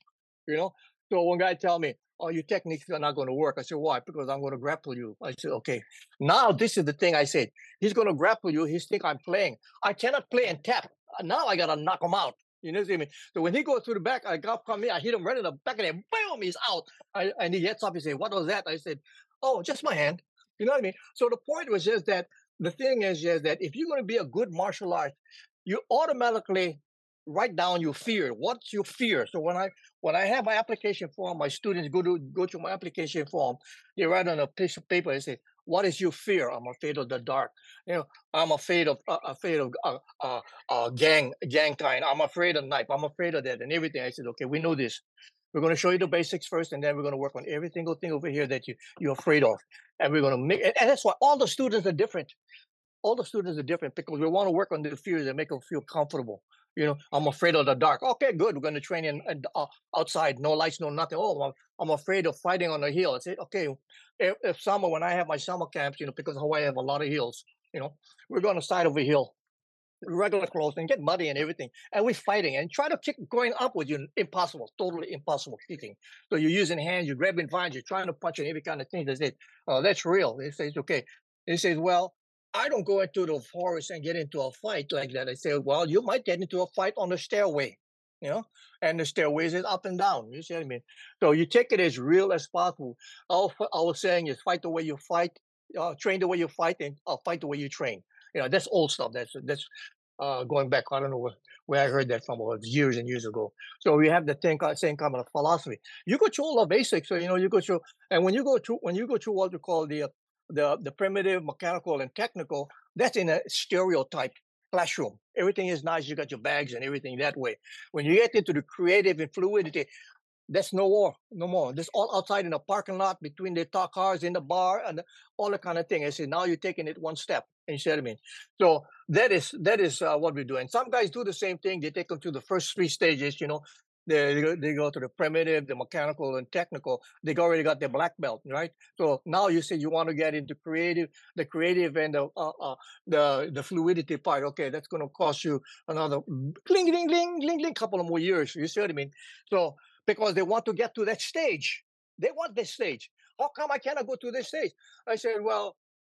You know. So one guy tell me, oh, your techniques are not going to work. I said, why? Because I'm going to grapple you. I said, okay. Now this is the thing I said. He's going to grapple you. He think I'm playing. I cannot play and tap. Now I got to knock him out. You know what I mean? So when he goes through the back, I got come in, I hit him right in the back of the boom, he's out. I, and he gets up, he said, what was that? I said, oh, just my hand. You know what I mean? So the point was just that the thing is just that if you're going to be a good martial art, you automatically write down your fear. What's your fear? So when I when I have my application form, my students go to go to my application form. They write on a piece of paper. They say, "What is your fear?" I'm afraid of the dark. You know, I'm afraid of uh, afraid of uh, uh, uh, gang gang kind. I'm afraid of knife. I'm afraid of that and everything. I said, "Okay, we know this. We're going to show you the basics first, and then we're going to work on every single thing over here that you you're afraid of, and we're going to make. And that's why all the students are different. All the students are different because we want to work on the fears and make them feel comfortable. You know, I'm afraid of the dark. Okay, good. We're going to train in uh, outside, no lights, no nothing. Oh, I'm, I'm afraid of fighting on the hill. I say, okay, if, if, summer when I have my summer camps, you know, because Hawaii have a lot of hills, you know, we're going to side of a hill, regular clothes, and get muddy and everything, and we're fighting and try to kick going up with you. Impossible, totally impossible kicking. So you're using hands, you're grabbing vines, you're trying to punch and every kind of thing. They say, oh, that's real. They say, okay. He says, well, I don't go into the forest and get into a fight like that. I say, well, you might get into a fight on the stairway, you know, and the stairways is up and down. You see what I mean? So you take it as real as possible. All I was saying is fight the way you fight, uh, train the way you fight, and uh, fight the way you train. You know, that's old stuff. That's that's uh, going back. I don't know where, where I heard that from. Was years and years ago. So we have the same, same kind of philosophy. You go through all the basics. So you know, you go through, and when you go through, when you go through what we call the the, the primitive, mechanical, and technical, that's in a stereotype classroom. Everything is nice. You got your bags and everything that way. When you get into the creative and fluidity, that's no more, no more. This all outside in the parking lot between the talk cars in the bar and all that kind of thing. I say now you're taking it one step. You see what I mean? So that is that is uh, what we do. And some guys do the same thing. They take them to the first three stages. You know, they, they go to the primitive, the mechanical, and technical. They already got their black belt, right? So now you say you want to get into creative, the creative and the uh, uh, the the fluidity part. Okay, that's going to cost you another cling, cling, cling, cling, cling, couple of more years. You see what I mean? So because they want to get to that stage, they want this stage. How come I cannot go to this stage? I said, well,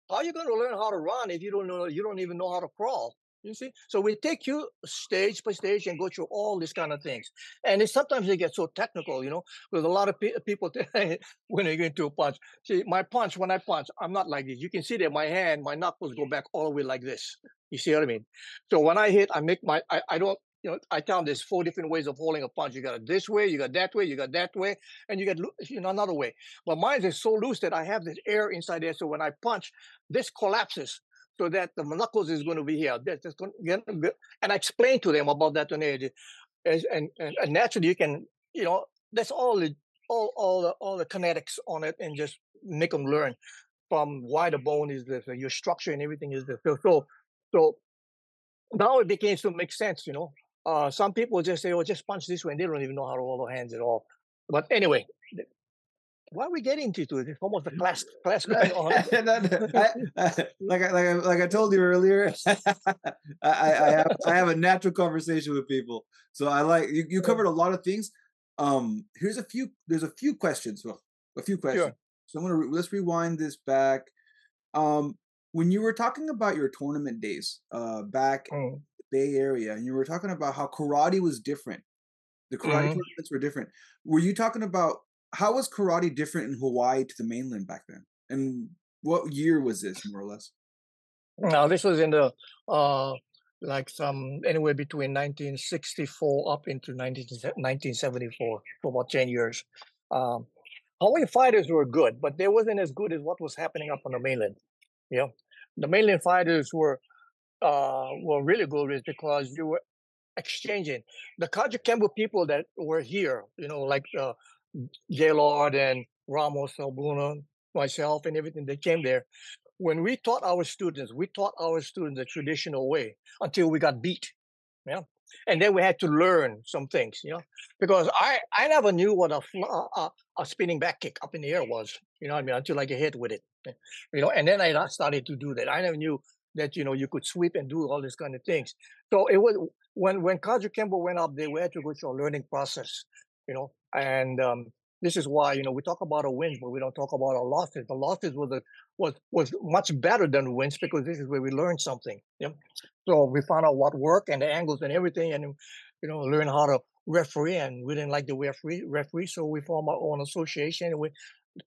how are you going to learn how to run if you don't know you don't even know how to crawl? You see, so we take you stage by stage and go through all these kind of things, and it, sometimes they get so technical, you know, with a lot of pe- people when they get into a punch. See, my punch when I punch, I'm not like this. You can see that my hand, my knuckles go back all the way like this. You see what I mean? So when I hit, I make my, I, I don't, you know, I tell them there's four different ways of holding a punch. You got it this way, you got that way, you got that way, and you got you know another way. But mine is so loose that I have this air inside there. So when I punch, this collapses so that the knuckles is going to be here. That's just going to, and I explain to them about that and, and, and naturally you can, you know, that's all the all all the all the kinetics on it, and just make them learn from why the bone is this, your structure and everything is this. So so, so now it begins to make sense, you know. Uh, some people just say, "Oh, just punch this way," and they don't even know how to hold their hands at all. But anyway, why are we getting into it? It's almost a class class going on. I, I, like I, like I, like I told you earlier, I, I have I have a natural conversation with people. So I like you, you covered a lot of things. Um, here's a few. There's a few questions. Well, a few questions. Sure. So I'm gonna re- let's rewind this back. Um, when you were talking about your tournament days, uh, back mm. Bay Area, and you were talking about how karate was different. The karate mm-hmm. tournaments were different. Were you talking about how was karate different in Hawaii to the mainland back then? And what year was this, more or less? Now, this was in the uh, like some anywhere between 1964 up into 19, 1974 for about 10 years. Um, Hawaii fighters were good, but they wasn't as good as what was happening up on the mainland. Know, the mainland fighters were uh, were really good is because you were exchanging the Kajukenbo people that were here. You know, like uh, Gaylord and Ramos, Halbuna, myself, and everything that came there. When we taught our students, we taught our students the traditional way until we got beat. Yeah. And then we had to learn some things, you know, because I, I never knew what a, a, a spinning back kick up in the air was, you know I mean, until I get hit with it, eh, you know, and then I started to do that. I never knew that, you know, you could sweep and do all these kind of things. So it was, when, when Kajukenbo went up there, we had to go through a learning process, you know, and um, this is why you know we talk about our wins, but we don't talk about our losses. The losses was a, was was much better than wins because this is where we learned something. Yeah. So we found out what worked and the angles and everything, and you know learn how to referee. And we didn't like the referee, referee, so we formed our own association and we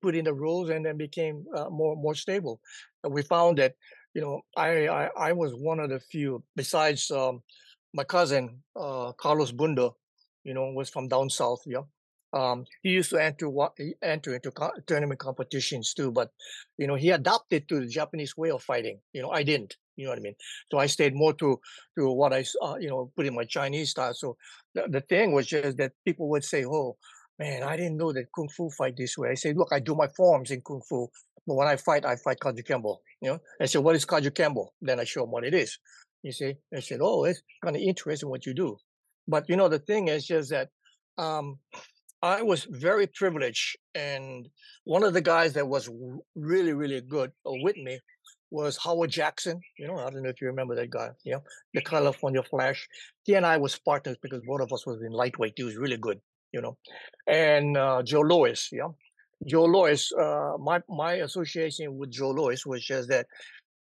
put in the rules and then became uh, more more stable. And we found that you know I, I I was one of the few besides um, my cousin uh, Carlos Bunda, you know, was from down south. Yeah um, he used to enter enter into tournament competitions too, but you know he adapted to the Japanese way of fighting. You know, I didn't. You know what I mean? So I stayed more to to what I uh, you know put in my Chinese style. So the, the thing was just that people would say, "Oh, man, I didn't know that kung fu fight this way." I said, "Look, I do my forms in kung fu, but when I fight, I fight Kajukenbo." You know, I said, "What is Kajukenbo?" Then I show them what it is. You see, I said, "Oh, it's kind of interesting what you do." But you know, the thing is just that um, I was very privileged, and one of the guys that was really, really good uh, with me was Howard Jackson. You know, I don't know if you remember that guy. You know, the California Flash. He and I was partners because both of us was in lightweight. He was really good. You know, and uh, Joe Lewis. Yeah, Joe Lewis. Uh, my my association with Joe Lewis was just that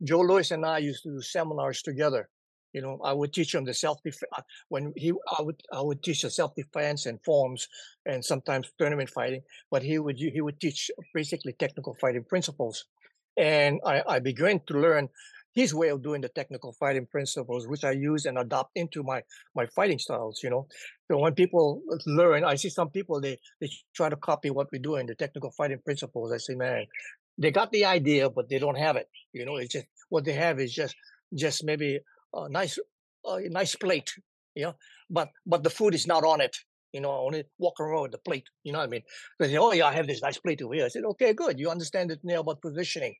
Joe Lewis and I used to do seminars together you know, I would teach him the self defense. Uh, when he, I would, I would teach the self defense and forms, and sometimes tournament fighting. But he would, he would teach basically technical fighting principles, and I, I began to learn his way of doing the technical fighting principles, which I use and adopt into my my fighting styles. You know, so when people learn, I see some people they they try to copy what we do in the technical fighting principles. I say, man, they got the idea, but they don't have it. You know, it's just what they have is just just maybe a nice a nice plate, know, but but the food is not on it. You know, only walk around with the plate. You know what I mean? They say, "Oh yeah, I have this nice plate over here." I said, "Okay, good. You understand it now about positioning."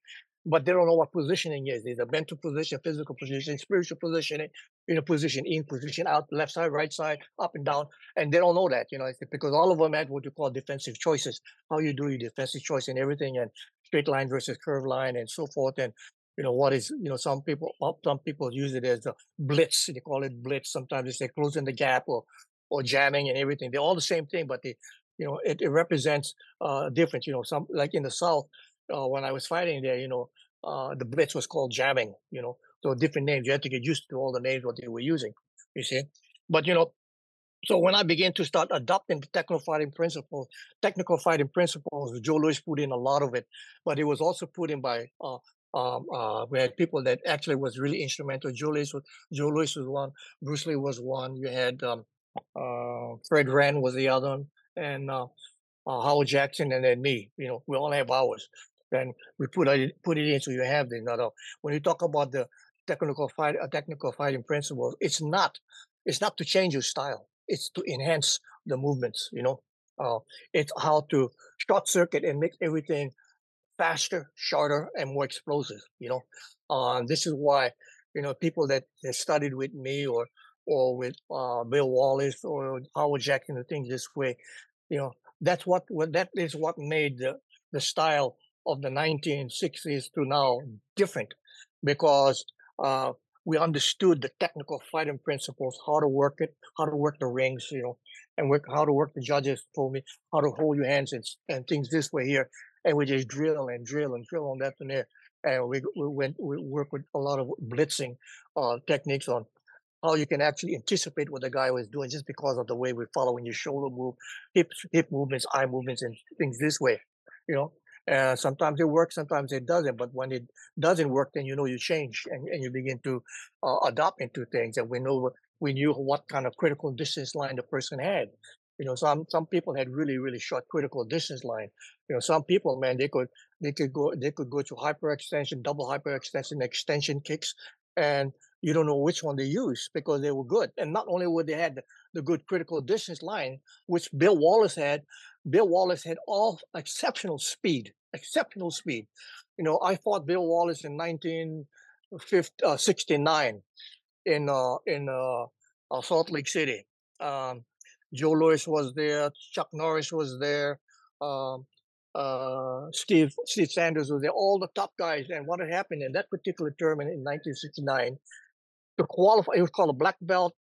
but they don't know what positioning is. There's a mental position, physical position, spiritual positioning, you know, position in, position out, left side, right side, up and down. And they don't know that, you know, because all of them had what you call defensive choices, how you do your defensive choice and everything, and straight line versus curved line and so forth. And you know what is you know some people some people use it as a blitz they call it blitz sometimes they say closing the gap or or jamming and everything they're all the same thing but they you know it, it represents uh difference you know some like in the south uh, when i was fighting there you know uh the blitz was called jamming you know so different names you had to get used to all the names what they were using you see? But you know so when I began to start adopting the technical fighting principles, technical fighting principles, Joe Lewis put in a lot of it, but it was also put in by uh, um, uh, we had people that actually was really instrumental. Joe Lewis was, Joe Lewis was one. Bruce Lee was one. You had um, uh, Fred Wren was the other one, and uh, uh, Howard Jackson, and then me. You know, we all have ours. And we put it put it in so you have the another. When you talk about the technical fight, uh, technical fighting principles, it's not it's not to change your style. It's to enhance the movements. You know, uh, it's how to short circuit and make everything faster, shorter, and more explosive. You know, uh, this is why you know people that, that studied with me or or with uh, Bill Wallace or Howard Jackson and things this way. You know, that's what, what that is what made the the style of the 1960s to now different because uh, we understood the technical fighting principles, how to work it, how to work the rings, you know, and work, how to work the judges told me how to hold your hands and, and things this way here and we just drill and drill and drill on that and there. And we we went we work with a lot of blitzing uh, techniques on how you can actually anticipate what the guy was doing just because of the way we're following your shoulder move, hip hip movements, eye movements, and things this way. You know, Uh, sometimes it works, sometimes it doesn't. But when it doesn't work, then you know you change and, and you begin to uh, adopt into things. And we know we knew what kind of critical distance line the person had. You know, some some people had really really short critical distance line. You know, some people, man, they could they could go they could go to hyperextension, double hyperextension, extension kicks, and you don't know which one they use because they were good. And not only would they had the, the good critical distance line, which Bill Wallace had, Bill Wallace had all exceptional speed, exceptional speed. You know, I fought Bill Wallace in 1969 uh, in uh, in uh, uh, Salt Lake City. Um, Joe Lewis was there, Chuck Norris was there, um, uh, Steve Steve Sanders was there, all the top guys. And what had happened in that particular tournament in 1969, to qualify, it was called a black belt.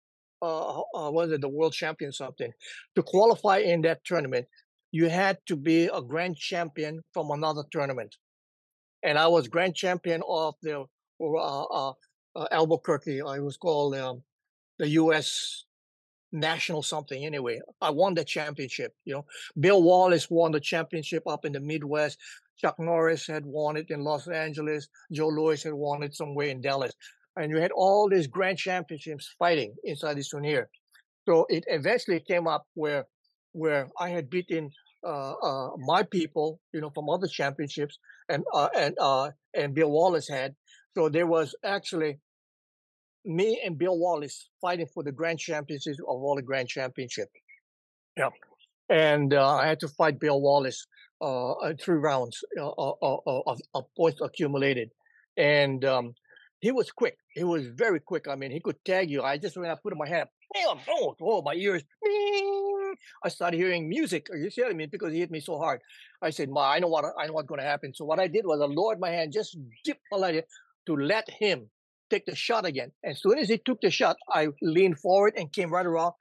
Uh, uh, was it the world champion something? To qualify in that tournament, you had to be a grand champion from another tournament. And I was grand champion of the uh, uh Albuquerque. I was called um, the U.S. national something. Anyway, I won the championship. You know, Bill Wallace won the championship up in the Midwest. Chuck Norris had won it in Los Angeles. Joe Lewis had won it somewhere in Dallas and you had all these grand championships fighting inside this turnier. So it eventually came up where where I had beaten uh, uh, my people, you know, from other championships, and uh, and uh, and Bill Wallace had. So there was actually me and Bill Wallace fighting for the grand championships of all the grand championship. Yeah, and uh, I had to fight Bill Wallace uh, three rounds of, of, of, points accumulated, and um, he was quick. He was very quick. I mean, he could tag you. I just when I put in my hand, bam, oh, oh, my ears, bing, I started hearing music. Are you see what I mean? Because he hit me so hard. I said, "Ma, I know what I know what's going to happen." So what I did was I lowered my hand, just dip my light to let him take the shot again. As soon as he took the shot, I leaned forward and came right around,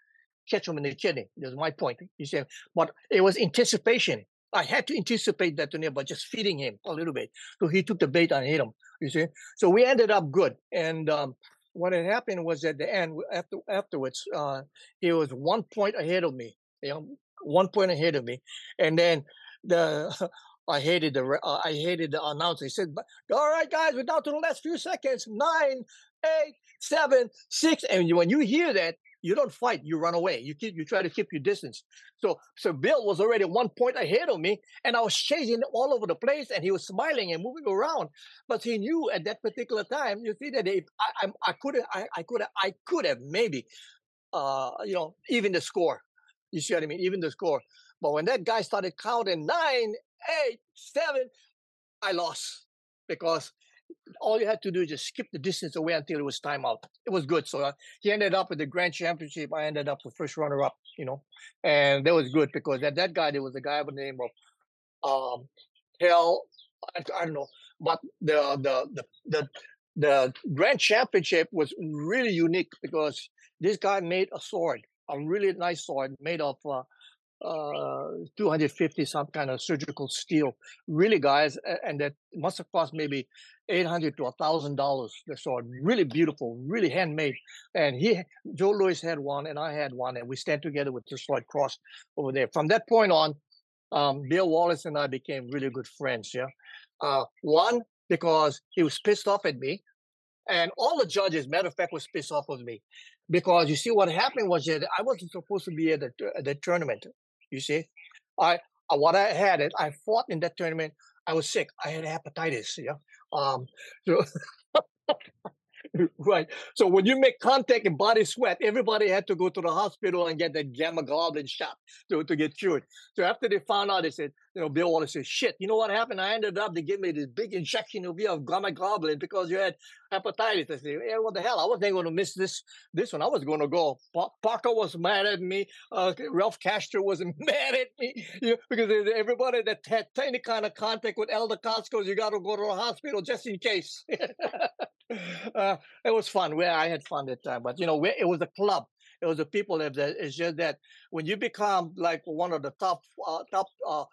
catch him in the kidney. That's my point. You see, but it was anticipation. I had to anticipate that to him by just feeding him a little bit. So he took the bait and hit him. You see, so we ended up good. And um, what had happened was at the end, after afterwards, uh, he was one point ahead of me. You know, one point ahead of me, and then the. I hated the uh, I hated the announcer. He said, "All right, guys, we're down to the last few seconds. Nine, eight, seven, six. And when you hear that, you don't fight, you run away. You keep you try to keep your distance. So so Bill was already one point ahead of me, and I was chasing all over the place, and he was smiling and moving around. But he knew at that particular time, you see that if I I, could I, I could I could have maybe uh you know even the score. You see what I mean? Even the score. But when that guy started counting nine, eight, seven, I lost because all you had to do is just skip the distance away until it was time out. It was good. So uh, he ended up with the grand championship. I ended up the first runner up, you know, and that was good because that, that guy, there was a guy by the name of um, Hell, I, I don't know, but the, the, the, the, the grand championship was really unique because this guy made a sword, a really nice sword made of uh, 250 some kind of surgical steel. Really, guys, and that must have cost maybe 800 to a thousand dollars. The sword, really beautiful, really handmade. And he, Joe Lewis, had one, and I had one, and we stand together with the sword cross over there. From that point on, um, Bill Wallace and I became really good friends. Yeah, uh, one because he was pissed off at me, and all the judges, matter of fact, was pissed off with me because you see what happened was that I wasn't supposed to be at the, at the tournament. You see, I uh, what I had it. I fought in that tournament. I was sick. I had hepatitis. Yeah. Um. So right. So when you make contact and body sweat, everybody had to go to the hospital and get the gamma globulin shot to, to get cured. So after they found out, they said, you know, Bill Wallace said, shit, you know what happened? I ended up, they gave me this big injection of, of gamma globulin because you had hepatitis. I said, hey, what the hell? I wasn't going to miss this this one. I was going to go. Pa- Parker was mad at me. Uh, Ralph Castro was mad at me you know, because everybody that had any kind of contact with Al Dacascos, you got to go to the hospital just in case. uh, it was fun. Where I had fun that time, but you know, it was a club. It was the people that. It's just that when you become like one of the top uh, top uh,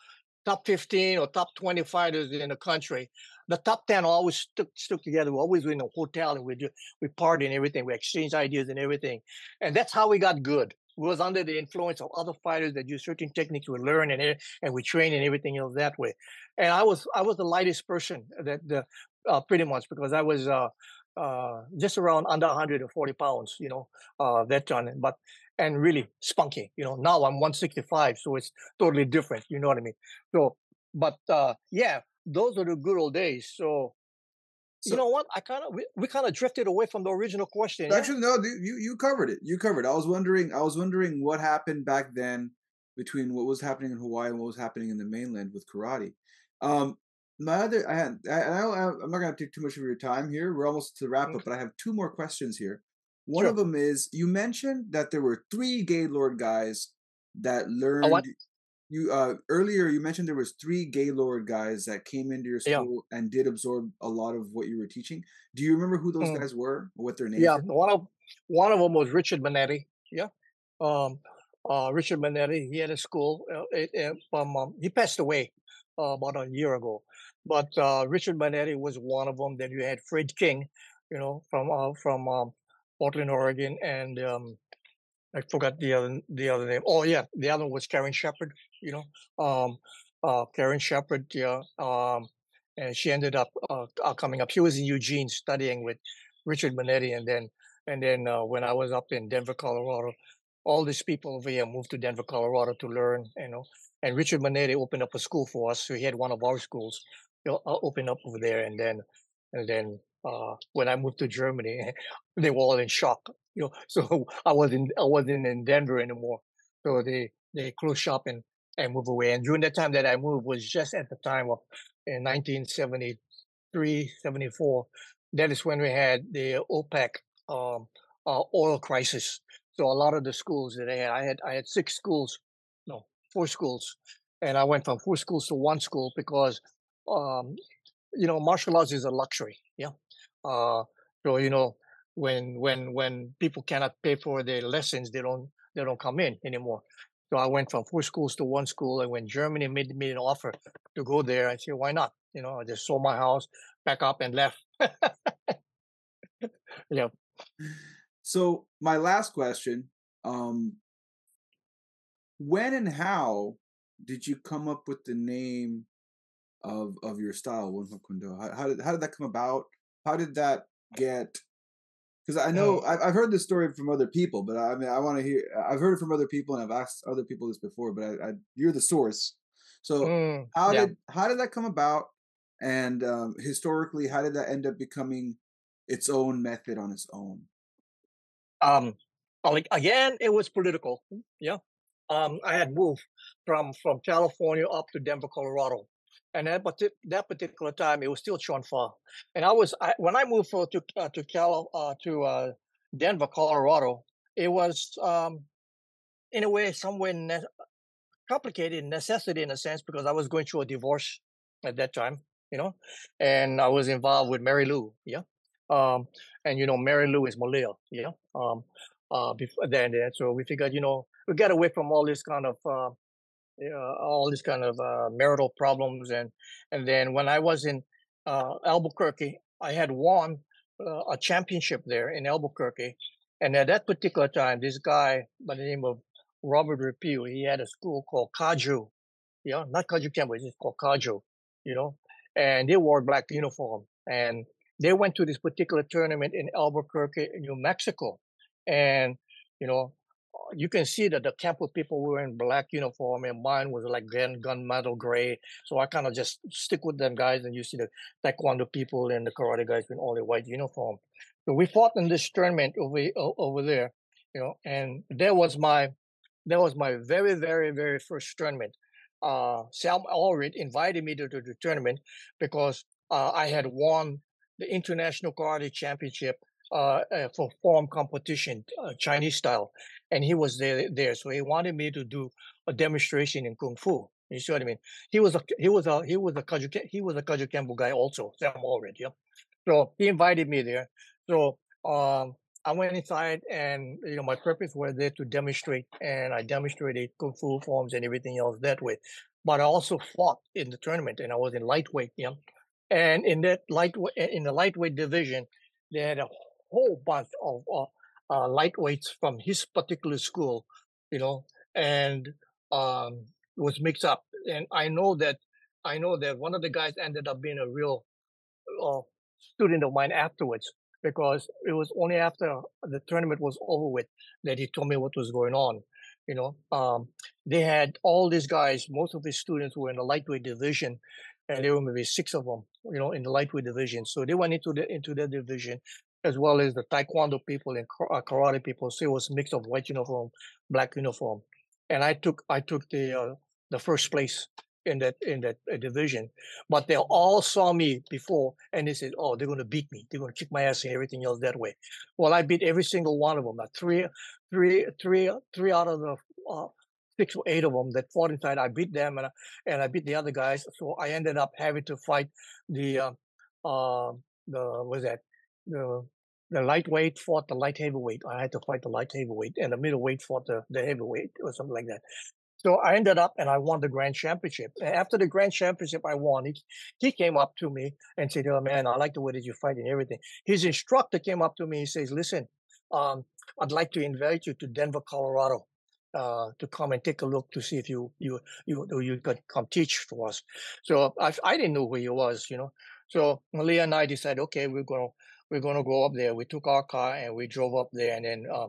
top 15 or top 20 fighters in the country. The top 10 always stuck, stuck together. We always in a hotel and we do, we party and everything. We exchange ideas and everything. And that's how we got good. we was under the influence of other fighters that use certain techniques we learn and and we train and everything else that way. And I was I was the lightest person that the uh, pretty much because I was uh, uh, just around under 140 pounds, you know, uh, that time. But and really spunky, you know. Now I'm 165, so it's totally different. You know what I mean? So, but uh, yeah, those are the good old days. So so, you know what? I kind of we, we kind of drifted away from the original question. Actually, yeah? no, you you covered it. You covered. It. I was wondering. I was wondering what happened back then between what was happening in Hawaii and what was happening in the mainland with karate. Um, my other, I had, I, I am not going to take too much of your time here. We're almost to wrap mm-hmm. up, but I have two more questions here. One sure. of them is you mentioned that there were three Gaylord guys that learned you uh earlier you mentioned there was three Gaylord guys that came into your school yeah. and did absorb a lot of what you were teaching. Do you remember who those mm. guys were or what their names? Yeah, were? one of one of them was Richard Manetti. Yeah, um, uh, Richard Manetti. He had a school. Uh, it, it, um, um, he passed away uh, about a year ago, but uh, Richard Manetti was one of them. Then you had Fred King, you know, from uh, from um, Portland, Oregon, and um, I forgot the other the other name. Oh yeah, the other one was Karen Sheperd you know, um, uh, Karen Sheperd, yeah, um, and she ended up uh, uh, coming up. She was in Eugene studying with Richard Manetti, and then and then uh, when I was up in Denver, Colorado, all these people over here moved to Denver, Colorado to learn, you know. And Richard Manetti opened up a school for us. So he had one of our schools uh, open up over there, and then and then uh, when I moved to Germany, they were all in shock. You know, so I wasn't I wasn't in Denver anymore. So they they closed shop in and move away. And during the time that I moved was just at the time of in 1973, 74. That is when we had the OPEC um, uh, oil crisis. So a lot of the schools that I had, I had, I had six schools, no, four schools, and I went from four schools to one school because, um, you know, martial arts is a luxury. Yeah. Uh, so you know, when when when people cannot pay for their lessons, they don't they don't come in anymore. So I went from four schools to one school. And when Germany made me an offer to go there, I said, why not? You know, I just sold my house, back up and left. yeah. So my last question, um, when and how did you come up with the name of of your style, Wun How, how did how did that come about? How did that get because I know I've, I've heard this story from other people, but I mean I want to hear. I've heard it from other people, and I've asked other people this before, but I, I you're the source. So mm, how yeah. did how did that come about? And um, historically, how did that end up becoming its own method on its own? Um, like again, it was political. Yeah, um, I had moved from from California up to Denver, Colorado, and at that particular time, it was still Chuan Fa. And I was I, when I moved for, to uh, to Cal uh, to uh, Denver, Colorado. It was um, in a way somewhere ne- complicated necessity in a sense because I was going through a divorce at that time, you know, and I was involved with Mary Lou, yeah, um, and you know Mary Lou is Malaya, yeah. Um, uh, before then, so we figured, you know, we got away from all this kind of uh, all these kind of uh, marital problems, and and then when I was in uh, Albuquerque, I had won uh, a championship there in Albuquerque, and at that particular time, this guy by the name of Robert Rapio, he had a school called Kaju, yeah, not Kajukenbo, it's called Kaju, you know, and they wore black uniform, and they went to this particular tournament in Albuquerque, New Mexico, and you know you can see that the Campo people were in black uniform and mine was like gun gunmetal gray. So I kind of just stick with them guys and you see the Taekwondo people and the karate guys in all the white uniform. So we fought in this tournament over over there, you know, and that was my that was my very, very, very first tournament. Uh, Sam Allred invited me to, to the tournament because uh, I had won the International Karate Championship uh, uh, for form competition, uh, Chinese style, and he was there. There, so he wanted me to do a demonstration in kung fu. You see what I mean? He was a he was a he was a Kaju he was a Kaju Kajukenbo guy also. Sam Allred, yeah. So he invited me there. So um, I went inside, and you know my purpose was there to demonstrate, and I demonstrated kung fu forms and everything else that way. But I also fought in the tournament, and I was in lightweight, yeah. And in that lightweight in the lightweight division, they had a whole bunch of uh, uh, lightweights from his particular school, you know, and um, was mixed up. And I know that I know that one of the guys ended up being a real uh, student of mine afterwards because it was only after the tournament was over with that he told me what was going on. You know, um, they had all these guys. Most of his students were in the lightweight division, and there were maybe six of them. You know, in the lightweight division. So they went into the into the division, as well as the taekwondo people and uh, karate people. So it was a mix of white uniform, black uniform, and I took I took the uh, the first place in that in that uh, division. But they all saw me before, and they said, "Oh, they're going to beat me. They're going to kick my ass and everything else that way." Well, I beat every single one of them. Like three, three, three, three out of the uh, six or eight of them that fought inside. I beat them, and I, and I beat the other guys. So I ended up having to fight the uh, uh the was that the the lightweight fought the light heavyweight. I had to fight the light heavyweight, and the middleweight fought the, the heavyweight or something like that. So I ended up and I won the grand championship. After the grand championship, I won. He, he came up to me and said, "Oh man, I like the way that you fight and everything." His instructor came up to me. He says, "Listen, um, I'd like to invite you to Denver, Colorado, uh, to come and take a look to see if you you you you could come teach for us." So I, I didn't know who he was, you know. So Malia and I decided, okay, we're gonna we're gonna go up there. We took our car and we drove up there, and then uh,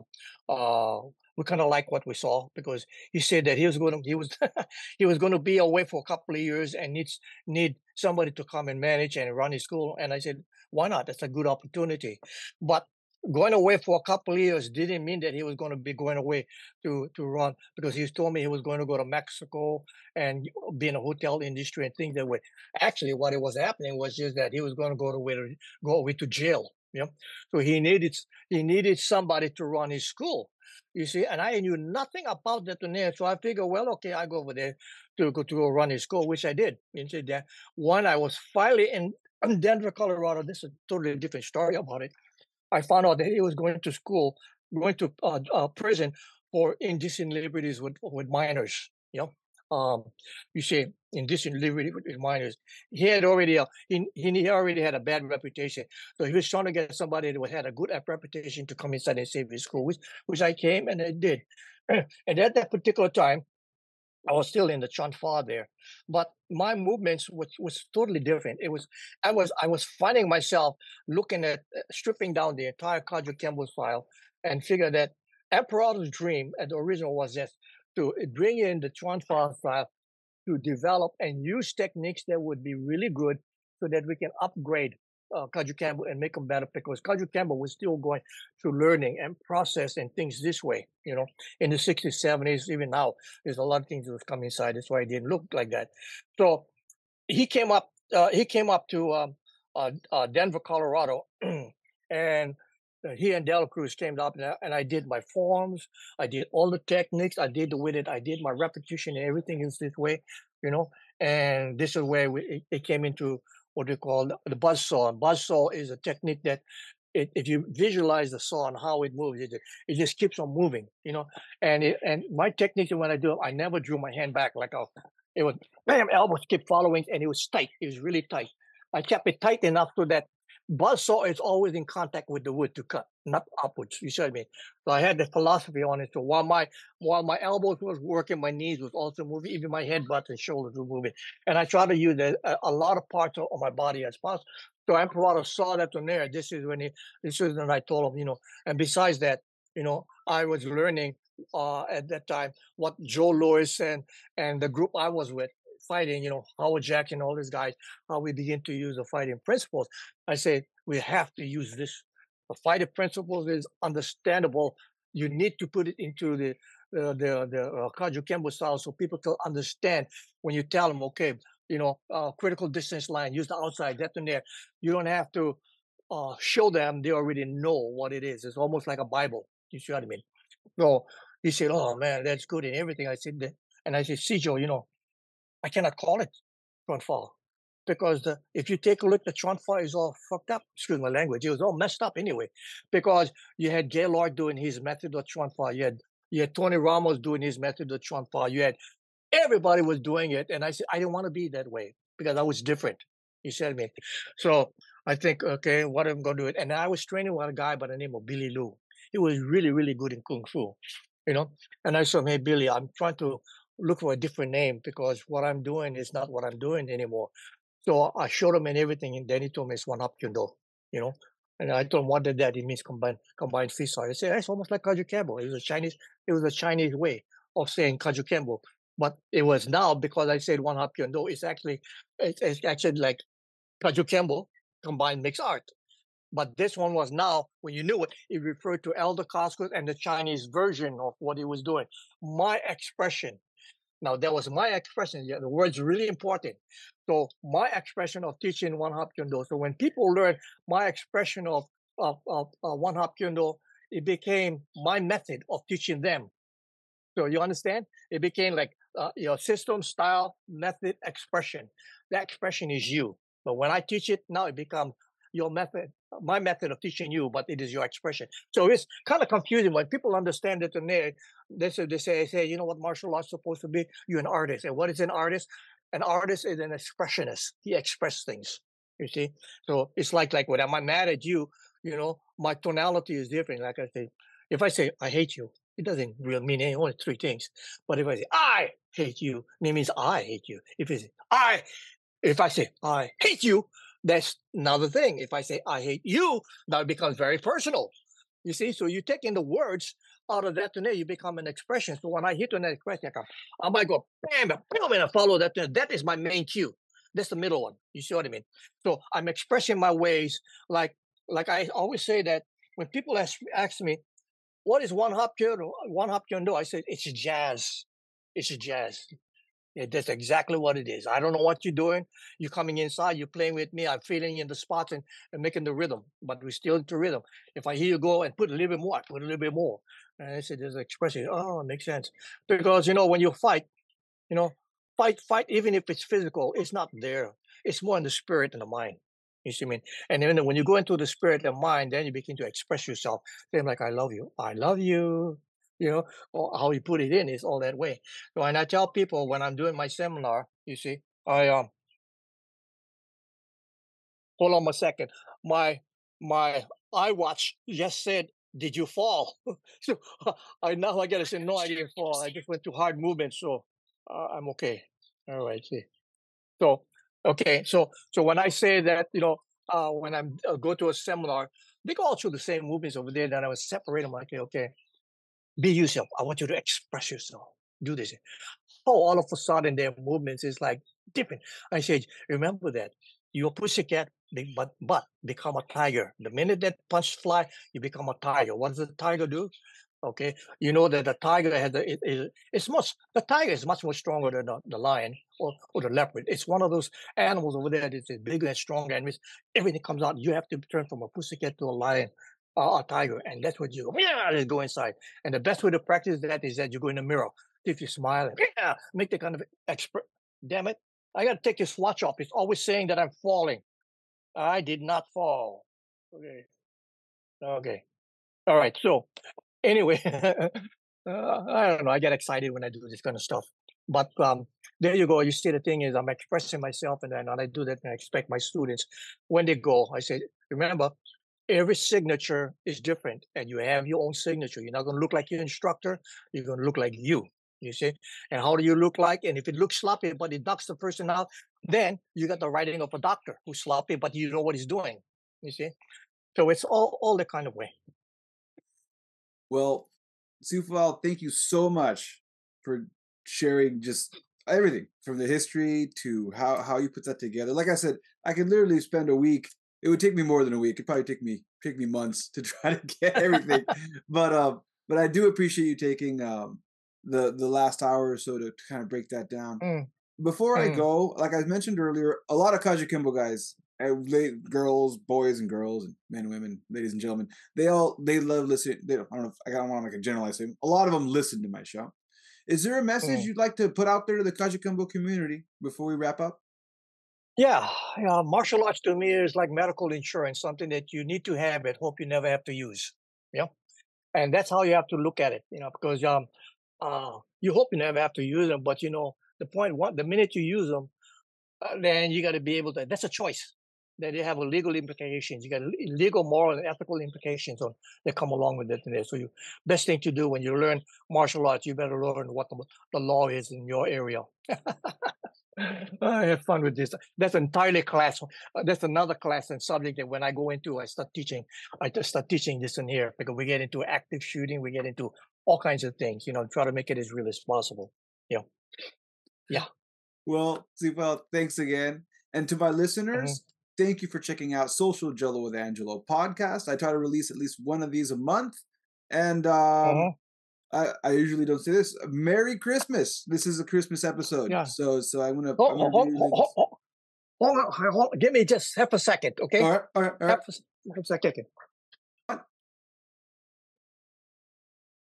uh, we kind of like what we saw because he said that he was going to he was he was going to be away for a couple of years and needs need somebody to come and manage and run his school. And I said, why not? That's a good opportunity. But going away for a couple years didn't mean that he was going to be going away to to run because he told me he was going to go to Mexico and be in a hotel industry and things that way. Actually, what it was happening was just that he was going to go away to go away to jail. Yeah, so he needed he needed somebody to run his school. You see, and I knew nothing about that there. So I figured, well, okay, I go over there to go to go run his school, which I did. Into that one, I was finally in Denver, Colorado. This is a totally different story about it. I found out that he was going to school, going to uh, uh, prison for indecent liberties with with minors. You know, um, you see, indecent liberty with minors. He had already uh, he, he already had a bad reputation, so he was trying to get somebody that had a good reputation to come inside and save his school, which which I came and I did. And at that particular time, I was still in the Chuan Fa there, but my movements was was totally different. It was I was I was finding myself looking at uh, stripping down the entire Kajukenbo file and figure that Emperado's dream at the original was this to bring in the Chuan Fa style to develop and use techniques that would be really good so that we can upgrade uh, Campbell and make them better because Kajukenbo was still going through learning and process and things this way. You know, in the 60s, 70s, even now, there's a lot of things that was coming inside. That's why it didn't look like that. So he came up, uh, he came up to um, uh, uh Denver, Colorado, and uh, he and Dela Cruz came up and I, and I, did my forms. I did all the techniques. I did the with it. I did my repetition and everything is this way, you know. And this is where we, it, it, came into what we call the buzz saw. And buzz saw is a technique that it, if you visualize the saw and how it moves, it, it just keeps on moving, you know. And it, and my technique when I do it, I never drew my hand back like a, it was bam, elbows kept following and it was tight. It was really tight. I kept it tight enough so that buzzsaw is always in contact with the wood to cut, not upwards. You see what I mean? So I had the philosophy on it. So while my while my elbows was working, my knees was also moving, even my head, butt, and shoulders were moving. And I try to use a, a lot of parts of, my body as possible. So Emperado saw that on there. This is when he this is when I told him, you know, and besides that, you know, I was learning uh, at that time what Joe Lewis and and the group I was with fighting, you know, Howard Jack and all these guys, how we begin to use the fighting principles. I say we have to use this. The fighting principles is understandable. You need to put it into the uh, the the uh, Kajukenbo style so people can understand when you tell them, okay, you know, uh, critical distance line, use the outside, that and there. You don't have to uh, show them; they already know what it is. It's almost like a Bible. You see what I mean? So he said, "Oh man, that's good and everything." I said, that. and I said, "See, Joe, you know, I cannot call it Chuan because the, if you take a look, the Chuan is all fucked up. Excuse my language. It was all messed up anyway, because you had Gaylord doing his method of Chuan You had you had Tony Ramos doing his method of Chuan You had everybody was doing it, and I said I didn't want to be that way because I was different. You said me, so I think okay, what am I going to do it? And I was training with a guy by the name of Billy Lou. he was really, really good in kung fu, you know. And I said, hey, Billy, I'm trying to look for a different name because what I'm doing is not what I'm doing anymore. So I showed him and everything, and then he told me it's Wun Hop Kuen Do, you know. And I told him what did that? It means combined combined fist fight. I said it's almost like Kajukenbo. It was a Chinese. It was a Chinese way of saying Kajukenbo. But it was now because I said Wun Hop Kuen Do. It's actually it's, it's actually like Kajukenbo combined mixed art. But this one was now, when you knew it, it referred to Al Dacascos and the Chinese version of what he was doing. My expression. Now, that was my expression. Yeah, the word's really important. So, my expression of teaching Wun Hop Kuen Do. So, when people learn my expression of, of, of uh, Wun Hop Kuen Do, it became my method of teaching them. So, you understand? It became like uh, your system, style, method, expression. That expression is you. But when I teach it, now it becomes your method, my method of teaching you, but it is your expression. So it's kind of confusing when people understand it and they they say they say, say you know what martial arts supposed to be? You're an artist. And what is an artist? An artist is an expressionist. He expresses things. You see? So it's like like when I'm mad at you, you know, my tonality is different. Like I say, if I say I hate you, it doesn't really mean any only three things. But if I say I hate you, it means I hate you. If it's I if I say I hate you, that's another thing. If I say I hate you, that becomes very personal. You see, so you take in the words out of that today, you become an expression. So when I hit an expression, I, come, I might go bam, bam, and I follow that. That is my main cue. That's the middle one. You see what I mean? So I'm expressing my ways like like I always say that when people ask, ask me, what is Wun Hop Kuen Do? One hop kendo? I say it's jazz. It's jazz. Yeah, that's exactly what it is. I don't know what you're doing. You're coming inside, you're playing with me. I'm feeling in the spots and, and making the rhythm, but we're still into rhythm. If I hear you go and put a little bit more, I put a little bit more. And I said, there's expression. Oh, it makes sense. Because, you know, when you fight, you know, fight, fight, even if it's physical, it's not there. It's more in the spirit and the mind. You see what I mean? And then when you go into the spirit and mind, then you begin to express yourself. Then like, I love you. I love you you know, or how you put it in is all that way. So, and I tell people when I'm doing my seminar, you see, I um, hold on a second, my my iWatch just said, "Did you fall?" so I now I gotta say, "No, I didn't fall. I just went to hard movement, so uh, I'm okay." All right, see. So okay, so so when I say that, you know, uh, when I uh, go to a seminar, they go all through the same movements over there. Then I would separate them. Like, okay, okay, be yourself. I want you to express yourself. Do this. Oh, all of a sudden their movements is like different. I said, remember that. You're a pussycat, but but become a tiger. The minute that punch fly, you become a tiger. What does the tiger do? Okay, you know that the tiger has a, it, it, it's much the tiger is much more stronger than the, the lion or, or the leopard. It's one of those animals over there that's bigger and stronger, and everything comes out. You have to turn from a pussycat to a lion uh, a tiger, and that's what you go, yeah, go inside. And the best way to practice that is that you go in the mirror. If you smile, yeah, make the kind of expert. Damn it, I got to take this watch off. It's always saying that I'm falling. I did not fall. Okay. Okay. All right. So, anyway, uh, I don't know. I get excited when I do this kind of stuff. But um, there you go. You see, the thing is, I'm expressing myself, and then when I do that, and I expect my students, when they go, I say, remember, every signature is different and you have your own signature. You're not going to look like your instructor. You're going to look like you, you see? And how do you look like? And if it looks sloppy, but it knocks the person out, then you got the writing of a doctor who's sloppy, but you know what he's doing, you see? So it's all, all the kind of way. Well, Sifu Al, thank you so much for sharing just everything from the history to how, how you put that together. Like I said, I could literally spend a week it would take me more than a week. It'd probably take me take me months to try to get everything. but um, but I do appreciate you taking um the the last hour or so to, to kind of break that down. Mm. Before mm. I go, like I mentioned earlier, a lot of Kajukenbo guys, eh, girls, boys and girls, and men and women, ladies and gentlemen, they all they love listening. They don't, I don't know. If, I don't want to make a generalized thing. A lot of them listen to my show. Is there a message mm. you'd like to put out there to the Kajukenbo community before we wrap up? Yeah, yeah, martial arts to me is like medical insurance, something that you need to have but hope you never have to use. Yeah, and that's how you have to look at it. You know, because um, uh, you hope you never have to use them, but you know the point. One, the minute you use them, uh, then you got to be able to. That's a choice. Then they have a legal implications. You got legal, moral, and ethical implications on that come along with it. So, you best thing to do when you learn martial arts, you better learn what the, the law is in your area. I have fun with this. That's entirely class. uh, That's another class and subject that when I go into, I start teaching. I just start teaching this in here because we get into active shooting, we get into all kinds of things. You know, try to make it as real as possible. Yeah, yeah. Well, Sifu Al, thanks again. And to my listeners, thank you for checking out Social Gelo with Angelo podcast. I try to release at least one of these a month. And um, Uh-huh. I, I usually don't say this. Merry Christmas. This is a Christmas episode. Yeah. So so Hold, I'm gonna hold, be hold, releasing- hold, hold, on, hold, give me just half a second, okay? All right, all right, all right. Half, a, half a second.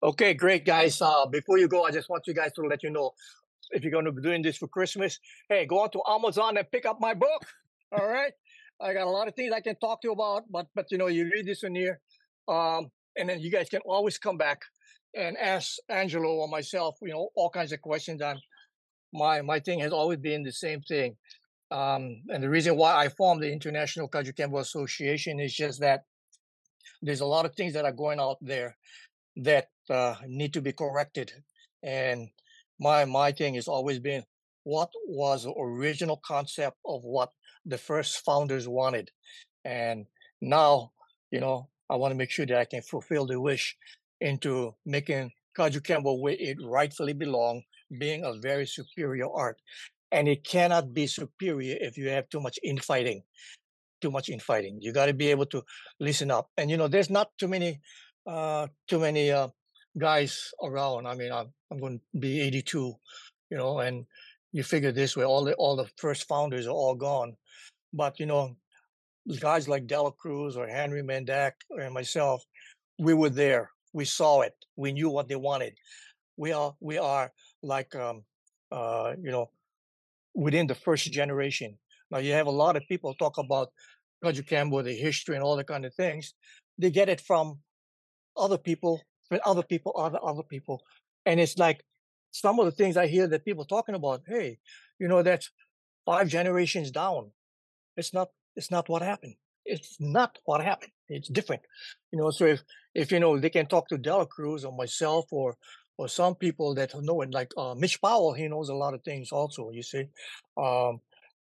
Okay, great, guys. Uh, before you go, I just want you guys to let you know if you're going to be doing this for Christmas, hey, go on to Amazon and pick up my book. All right, I got a lot of things I can talk to you about, but but you know, you read this in here, um, and then you guys can always come back and ask Angelo or myself, you know, all kinds of questions. I'm my my thing has always been the same thing. Um, and the reason why I formed the International Kajukenbo Association is just that there's a lot of things that are going out there that uh, need to be corrected. And my my thing has always been what was the original concept of what the first founders wanted. And now, you know, I want to make sure that I can fulfill the wish into making Kajukenbo where it rightfully belongs, being a very superior art. And it cannot be superior if you have too much infighting too much infighting. You got to be able to listen up. And you know there's not too many uh too many uh guys around. I mean i'm, I'm going to be 82 you know and you figure this way all the all the first founders are all gone but you know guys like Dela Cruz or Henry Mendak and myself we were there we saw it we knew what they wanted we are we are like um uh you know within the first generation. Now you have a lot of people talk about Kajukenbo, the history and all the kind of things. They get it from other people, from other people, other other people. And it's like some of the things I hear that people talking about, hey, you know, that's five generations down. It's not it's not what happened. It's not what happened. It's different. You know, so if if you know they can talk to Dela Cruz or myself or or some people that know it, like uh, Mitch Powell, he knows a lot of things also. You see, um,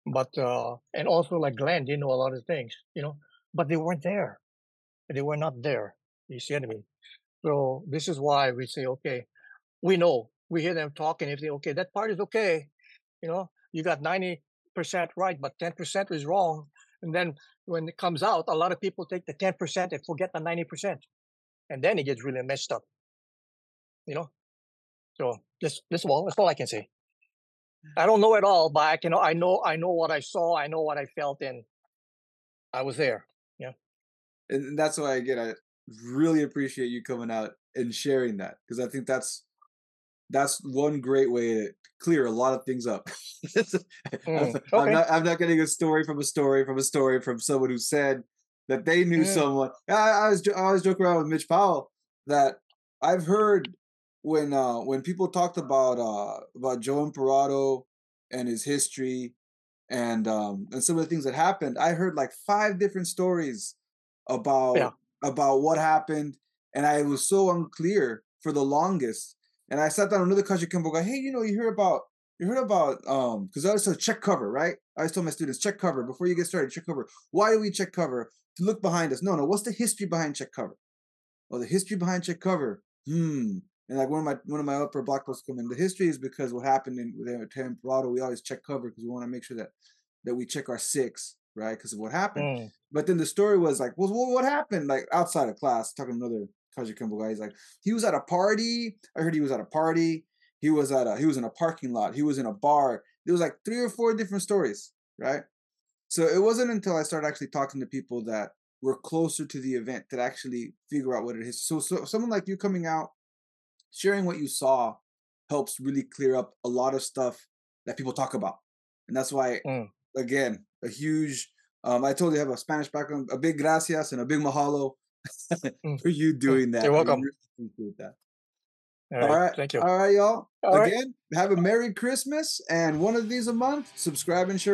but uh, and also like Glenn, they know a lot of things. You know, but they weren't there. They were not there. You see what I mean? So this is why we say, okay, we know we hear them talking. If they okay, that part is okay. You know, you got ninety percent right, but ten percent is wrong. And then when it comes out, a lot of people take the ten percent and forget the ninety percent, and then it gets really messed up. You know, so this this is all that's all I can say. I don't know it all, but I can I know I know what I saw, I know what I felt, and I was there. Yeah, and that's why again I really appreciate you coming out and sharing that because I think that's that's one great way to clear a lot of things up. Mm, I'm not I'm not getting a story from a story from a story from someone who said that they knew Mm. someone. I, I was I always joke around with Mitch Powell that I've heard when uh when people talked about uh about Joe Emperado and his history and um and some of the things that happened, I heard like five different stories about about what happened, and I was so unclear for the longest. And I sat down with another Kajukenbo guy, hey, you know, you hear about you heard about um because I always said check cover, right? I always tell my students check cover before you get started. Check cover. Why do we check cover? To look behind us. No, no. What's the history behind check cover? Oh, the history behind check cover. Hmm. And like one of my one of my upper block posts come in. The history is because what happened in with Emperado, we always check cover because we want to make sure that that we check our six, right? Because of what happened. Mm, But then the story was like, well, what, what happened? Like outside of class, talking to another Kimball guy. He's like, he was at a party. I heard he was at a party. He was at a he was in a parking lot. He was in a bar. There was like three or four different stories, right? So it wasn't until I started actually talking to people that were closer to the event that actually figure out what it is. So, so someone like you coming out, sharing what you saw, helps really clear up a lot of stuff that people talk about, and that's why Mm. again a huge. Um, I told you I have a Spanish background. A big gracias and a big mahalo. For mm. you mm. doing that. You're welcome. really appreciate that. all All right, right. Thank you. All right, y'all. All right. Again, have a Merry Christmas and one of these a month. Subscribe and share.